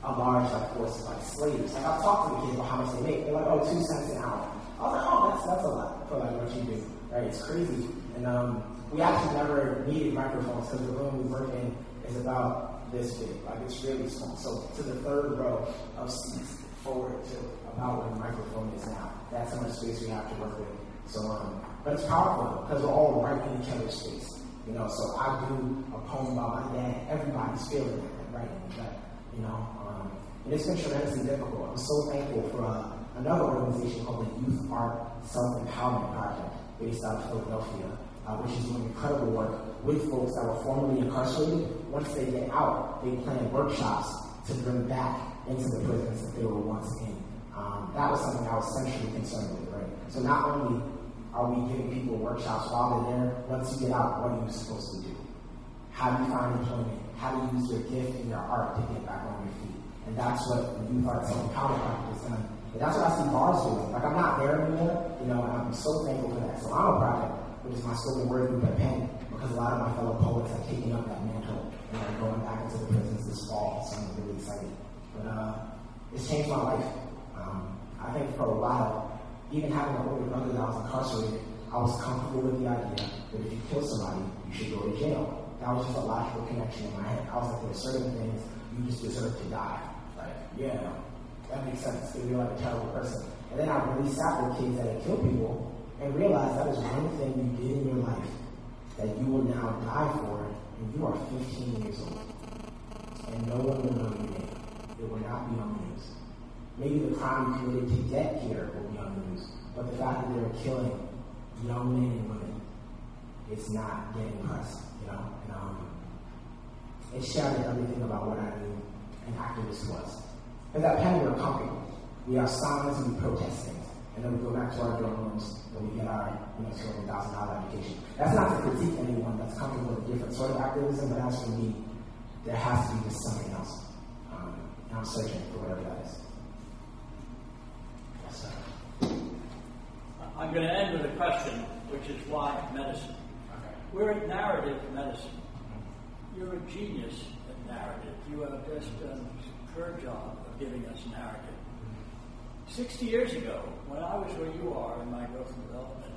a large like force of like slaves. Like I've talked to the kids about how much they make. They're like, oh, two cents an hour. I was like, oh, that's that's a lot for like what you do, right? It's crazy. And um, we actually never needed microphones because the room we work in is about this big, like it's really small. So to the third row of seats forward to about where the microphone is now. That's how much space we have to work with. So, um, but it's powerful because we're all right in each other's space. You know, so I do a poem about my dad. Everybody's feeling it, right? But, you know, um, and it's been tremendously difficult. I'm so thankful for uh, another organization called the Youth Art Self Empowerment Project, based out of Philadelphia, uh, which is doing incredible work with folks that were formerly incarcerated. Once they get out, they plan workshops to bring back into the prisons that they were once in. Um, that was something I was centrally concerned with, right? So not only are we giving people workshops while they're there, once you get out, what are you supposed to do? How do you find employment? How do you use your gift and your art to get back on your feet? And that's what the Youth Art Self Empowerment Project has done. And that's what I see bars doing. Like I'm not there anymore, you know, and I'm so thankful for that. Excelano Project, which is my spoken word group at Penn, because a lot of my fellow poets are taking up that mantle and are going back into the prisons this fall. So I'm really excited. But uh, it's changed my life. Um, I think for a while, even having an older brother that was incarcerated, I was comfortable with the idea that if you kill somebody, you should go to jail. That was just a logical connection in my head. I was like, there's certain things you just deserve to die. Like, yeah, that makes sense. If you're like a terrible person. And then I really sat with kids that had killed people and realized that is one thing you did in your life that you will now die for, and you are 15 years old. And no one will know your name. It will not be on the news. Maybe the crime committed to get here will be on the news, but the fact that they're killing young men and women, it's not getting press, you know? And, um, it shattered everything about what I knew an activist was. Because at Penn, we're comfortable. We are signs and we protest things. And then we go back to our dorm rooms and we get our, you know, $200,000 education. That's not to critique anyone that's comfortable with a different sort of activism, but as for me, there has to be something else. Um, and I'm searching for whatever that is. Yes, sir. I'm going to end with a question, which is why medicine? We're at narrative medicine. You're a genius at narrative. You have just done a superb job of giving us narrative. 60 years ago, when I was where you are in my growth and development,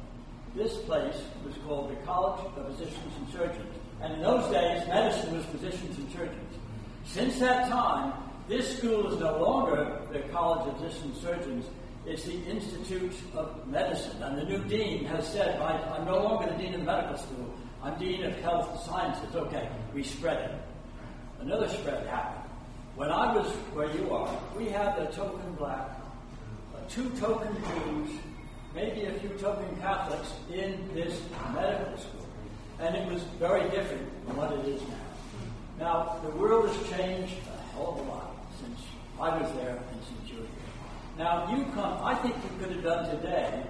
this place was called the College of Physicians and Surgeons. And in those days, medicine was physicians and surgeons. Since that time, this school is no longer the College of Physicians and Surgeons. It's the Institute of Medicine. And the new dean has said, I'm no longer the dean of the medical school. I'm dean of health sciences. Okay, we spread it. Another spread happened. When I was where you are, we had the token black, uh, two token Jews, maybe a few token Catholics in this medical school. And it was very different from what it is now. Now, the world has changed a hell of a lot since I was there. Now, you come, I think you could have done today,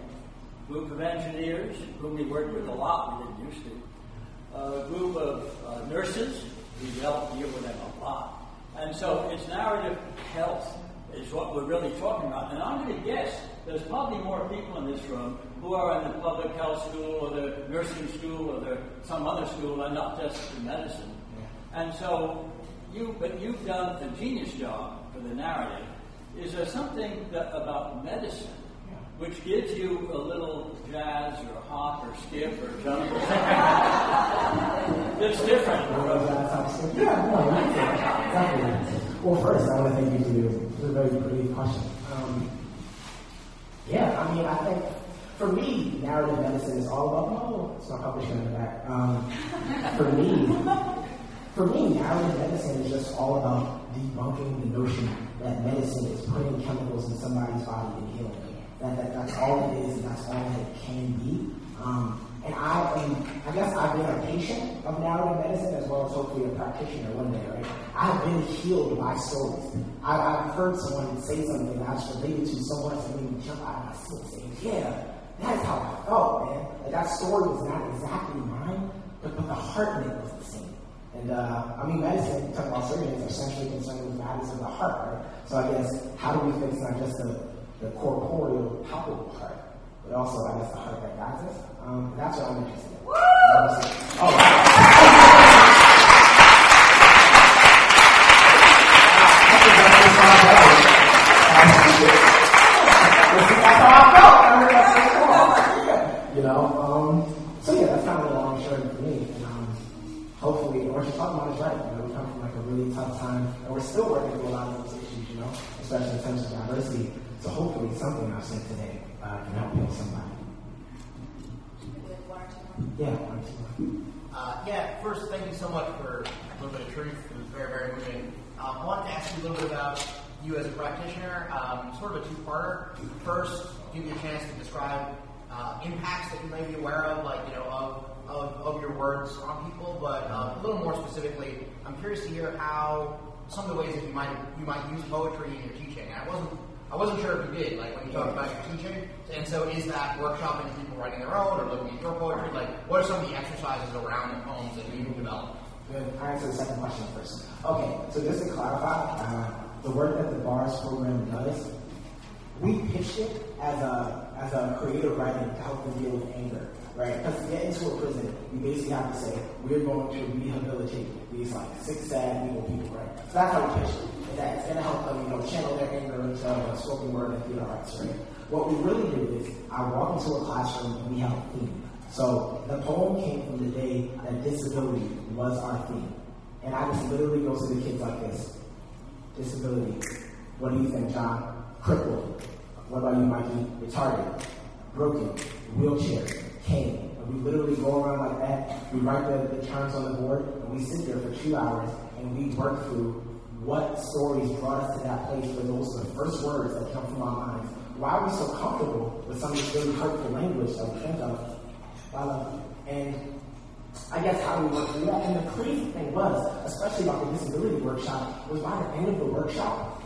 group of engineers, whom we worked with a lot, we didn't used to, a group of uh, nurses. We dealt deal with them a lot. And so it's narrative health is what we're really talking about. And I'm going to guess there's probably more people in this room who are in the public health school or the nursing school or the, some other school and not just in medicine. And so you, but you've done a genius job for the narrative. Is there something that, about medicine which gives you a little jazz or hop or skip or jump or something that's different? Yeah, no. Well, first, I want to thank you for the very pretty question. Um, yeah, I mean, I think for me, narrative medicine is all about, oh, it's not publishing in the back. Um, for me, for me, narrative medicine is just all about debunking the notion that medicine is putting chemicals in somebody's body to heal them. That, that that's all it is, and that's all it can be. Um, and I am, I guess I've been a patient of narrative medicine as well as hopefully a practitioner one day, right? I've been healed by stories. I, I've heard someone say something that's related to someone that made me jump out of my seat saying, yeah, that's how I felt, man. Like that story was not exactly mine, but, but the heart in it was the same. And uh, I mean, medicine, talk about surgeons, are essentially concerned with matters of the heart, right? So I guess, how do we fix not just the, the corporeal, palpable heart, but also, I guess, the heart that guides us? Um, that's what I'm interested in. Oh, wow. That's how I felt. I heard that so cool. You know, um, so yeah, that's kind of the long and short of it for me. And, um, hopefully, what you're talking about is right. You know, we come from like a really tough time, and we're still working through a lot of those issues. You know, especially in terms of diversity. So hopefully, something I've said today uh, can help heal somebody. Yeah. Uh, yeah, first, thank you so much for a little bit of truth. It was very, very moving. Um, I wanted to ask you a little bit about you as a practitioner, um, sort of a two-parter. First, give you a chance to describe uh, impacts that you may be aware of, like, you know, of, of, of your words on people, but um, a little more specifically, I'm curious to hear how some of the ways that you might you might use poetry in your teaching. And I wasn't I wasn't sure if you did, like when you talked about your teaching. And so is that workshop workshopping people writing their own or looking at your poetry? Like what are some of the exercises around the poems that you develop? Good. I'll answer the second question first. Okay, so just to clarify, uh, the work that the BARS program does, we pitched it as a as a creative writing to help them deal with anger, right? Because to get into a prison, you basically have to say, we're going to rehabilitate these like six sad evil people, right? So that's how we pitched it. Is that it's gonna help them, you know, channel their anger into uh, spoken word and theater arts, right? What we really do is I walk into a classroom and we have a theme. So the poem came from the day that disability was our theme. And I just literally go to the kids like this. Disability. What do you think, John? Crippled. What about you, Mikey? Retarded. Broken. Wheelchair. Cane. And we literally go around like that. We write the, the terms on the board and we sit there for two hours and we work through what stories brought us to that place where those are the first words that come from our minds. Why are we so comfortable with some of this really hurtful language that we think of? And I guess how we work through that. And the crazy thing was, especially about the disability workshop, was by the end of the workshop,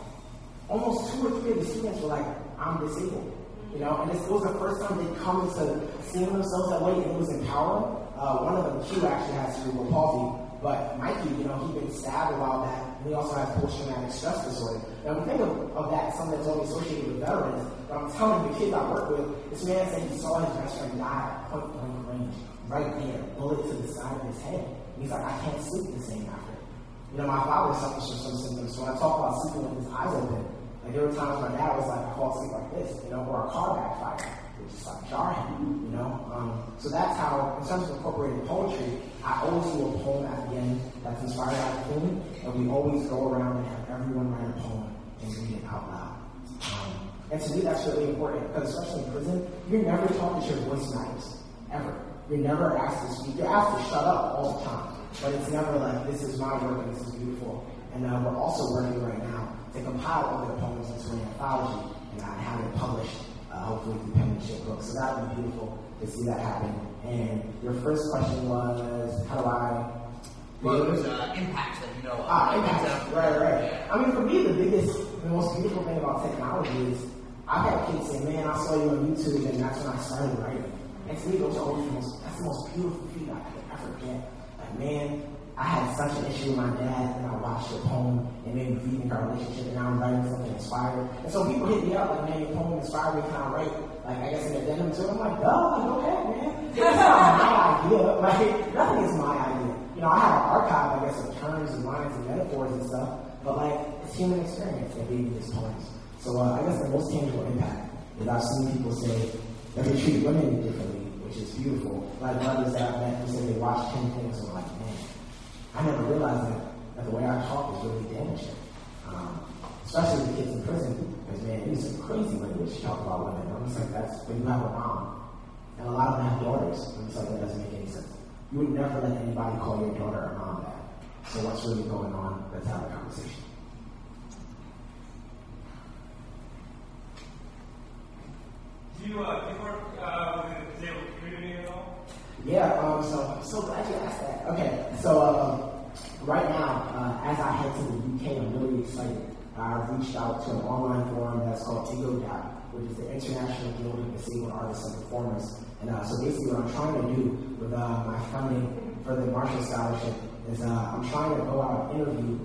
almost two or three of the students were like, I'm disabled. You know, and this, was the first time they'd come into seeing themselves that way, and it was empowering. Uh, one of them, Q, actually has cerebral palsy, but Mikey, you know, he'd been stabbed a while back, and he also have post-traumatic stress disorder. Now, we think of, of that something that's only associated with veterans, but I'm telling the kids I work with, this man said he saw his best friend die at point blank range, right there, bullet to the side of his head. And he's like, I can't sleep the same after. You know, my father suffers from some symptoms, so when I talk about sleeping with his eyes open, there were times my dad was like, I fall asleep like this, you know, or a car backfired. It was just like jarring, you know. Um, so that's how, in terms of incorporating poetry, I always do a poem at the end that's inspired by the film, and we always go around and have everyone write a poem and read it out loud. Um, and to me, that's really important because, especially in prison, you're never taught that your voice matters, ever. You're never asked to speak. You're asked to shut up all the time, but it's never like this is my work and this is beautiful. And uh, we're also working right now to compile all their poems into an anthology and uh, have it published, uh, hopefully through penmanship books. So that would be beautiful to see that happen. And your first question was, how do I? Well, it was uh, impacts that you know of. Ah, impacts. Right, right. Yeah. I mean, for me, the biggest, the most beautiful thing about technology is I've had kids say, man, I saw you on YouTube and that's when I started writing. And to me, those are always the most, that's the most beautiful feedback I could ever get. Like, man, I had such an issue with my dad, and I watched your poem, and made me rethink our relationship, and now I'm writing something inspired. And so people hit me up, like, man, your poem inspired me, kind of write, like, I guess an addendum to it. I'm like, duh, like, okay, man. It's not my idea. Like, nothing is my idea. You know, I have an archive, I guess, of terms and lines and metaphors and stuff, but, like, it's human experience that gave me these poems. So uh, I guess the most tangible impact is I've seen people say that they treat women differently, which is beautiful. Like brothers that I've met who say they watch 10 things and like, I never realized that, that the way I talk is really damaging. Um, especially the kids in prison, because man, some crazy language to talk about women. I'm just like, that's when you have a mom. And a lot of them have daughters. I'm just like, that doesn't make any sense. You would never let anybody call your daughter or mom that. So what's really going on? Let's have a conversation. Do you, uh, do you work uh, with the disabled community at all? Yeah, um, so I'm so glad you asked that. Okay, so um, right now, uh, as I head to the UK, I'm really excited. I've reached out to an online forum that's called IGODAP, which is the International Guild of Disabled Artists and Performers. And uh, so basically, what I'm trying to do with uh, my funding for the Marshall Scholarship is uh, I'm trying to go out and interview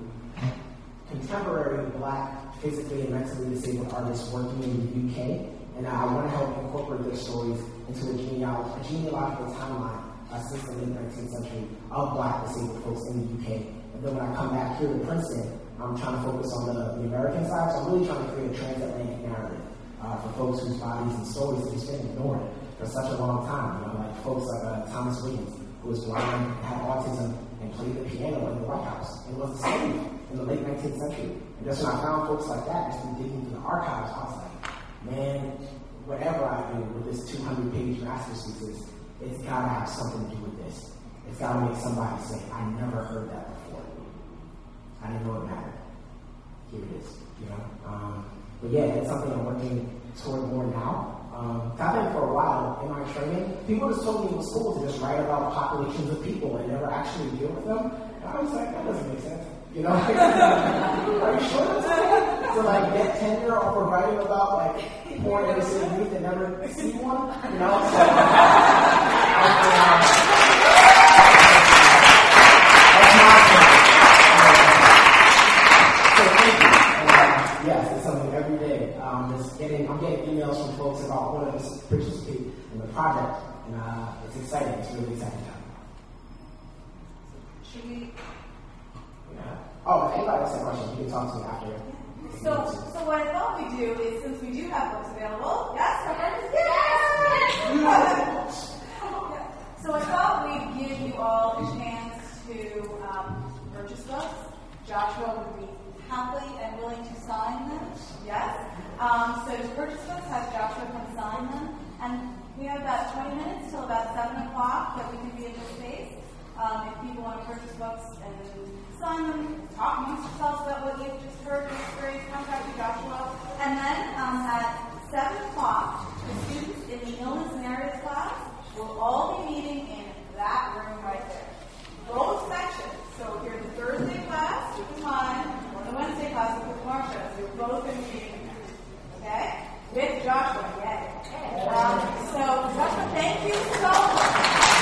contemporary black, physically and mentally disabled artists working in the UK and I want to help incorporate their stories into a, genealogy, a genealogical timeline uh, since the late 19th century of black disabled folks in the UK. And then when I come back here to Princeton, I'm trying to focus on the, the American side, so I'm really trying to create a transatlantic narrative uh, for folks whose bodies and stories have been ignored for such a long time. You know, like folks like uh, Thomas Wiggins, who was blind, had autism, and played the piano in the White House, and was a slave in the late 19th century. And just when I found folks like that, just been digging through the archives, I was like, man, whatever I do with this 200 page master's thesis, it's got to have something to do with this. It's got to make somebody say, I never heard that before. I didn't know it mattered. Here it is, you know? Um, but yeah, it's something I'm working toward more now. Um, I've been for a while in my training. People just told me it was cool to just write about populations of people and never actually deal with them. And I was like, that doesn't make sense. You know, are you sure that's To like get tenure off of writing about like poor innocent youth and never see one? You know, so, that's my So thank you. And, yes, it's something every day. Um, just getting, I'm getting emails from folks about wanting to participate in the project, and uh, it's exciting. It's really exciting time. Should we? Yeah. Oh, if anybody has a question, you can talk to me after. So, so what I thought we'd do is, since we do have books available, yes, yes. So I thought we'd give you all a chance to um, purchase books. Joshua would be happy and willing to sign them. Yes. Um, so to purchase books, have Joshua come sign them, and we have about 20 minutes till about 7 o'clock that we can be in this space. Um, if people want to purchase books and some talk amongst yourselves about what you've just heard and experienced back to Joshua. And then um, at 7 o'clock, the students in the illness narrative class will all be meeting in that room right there. Both sections. So if you're in the Thursday class, you can come, or the Wednesday class you with Marsha. So you're both going to be meeting there. Okay? With Joshua, yay. Um, so, Joshua, thank you so much.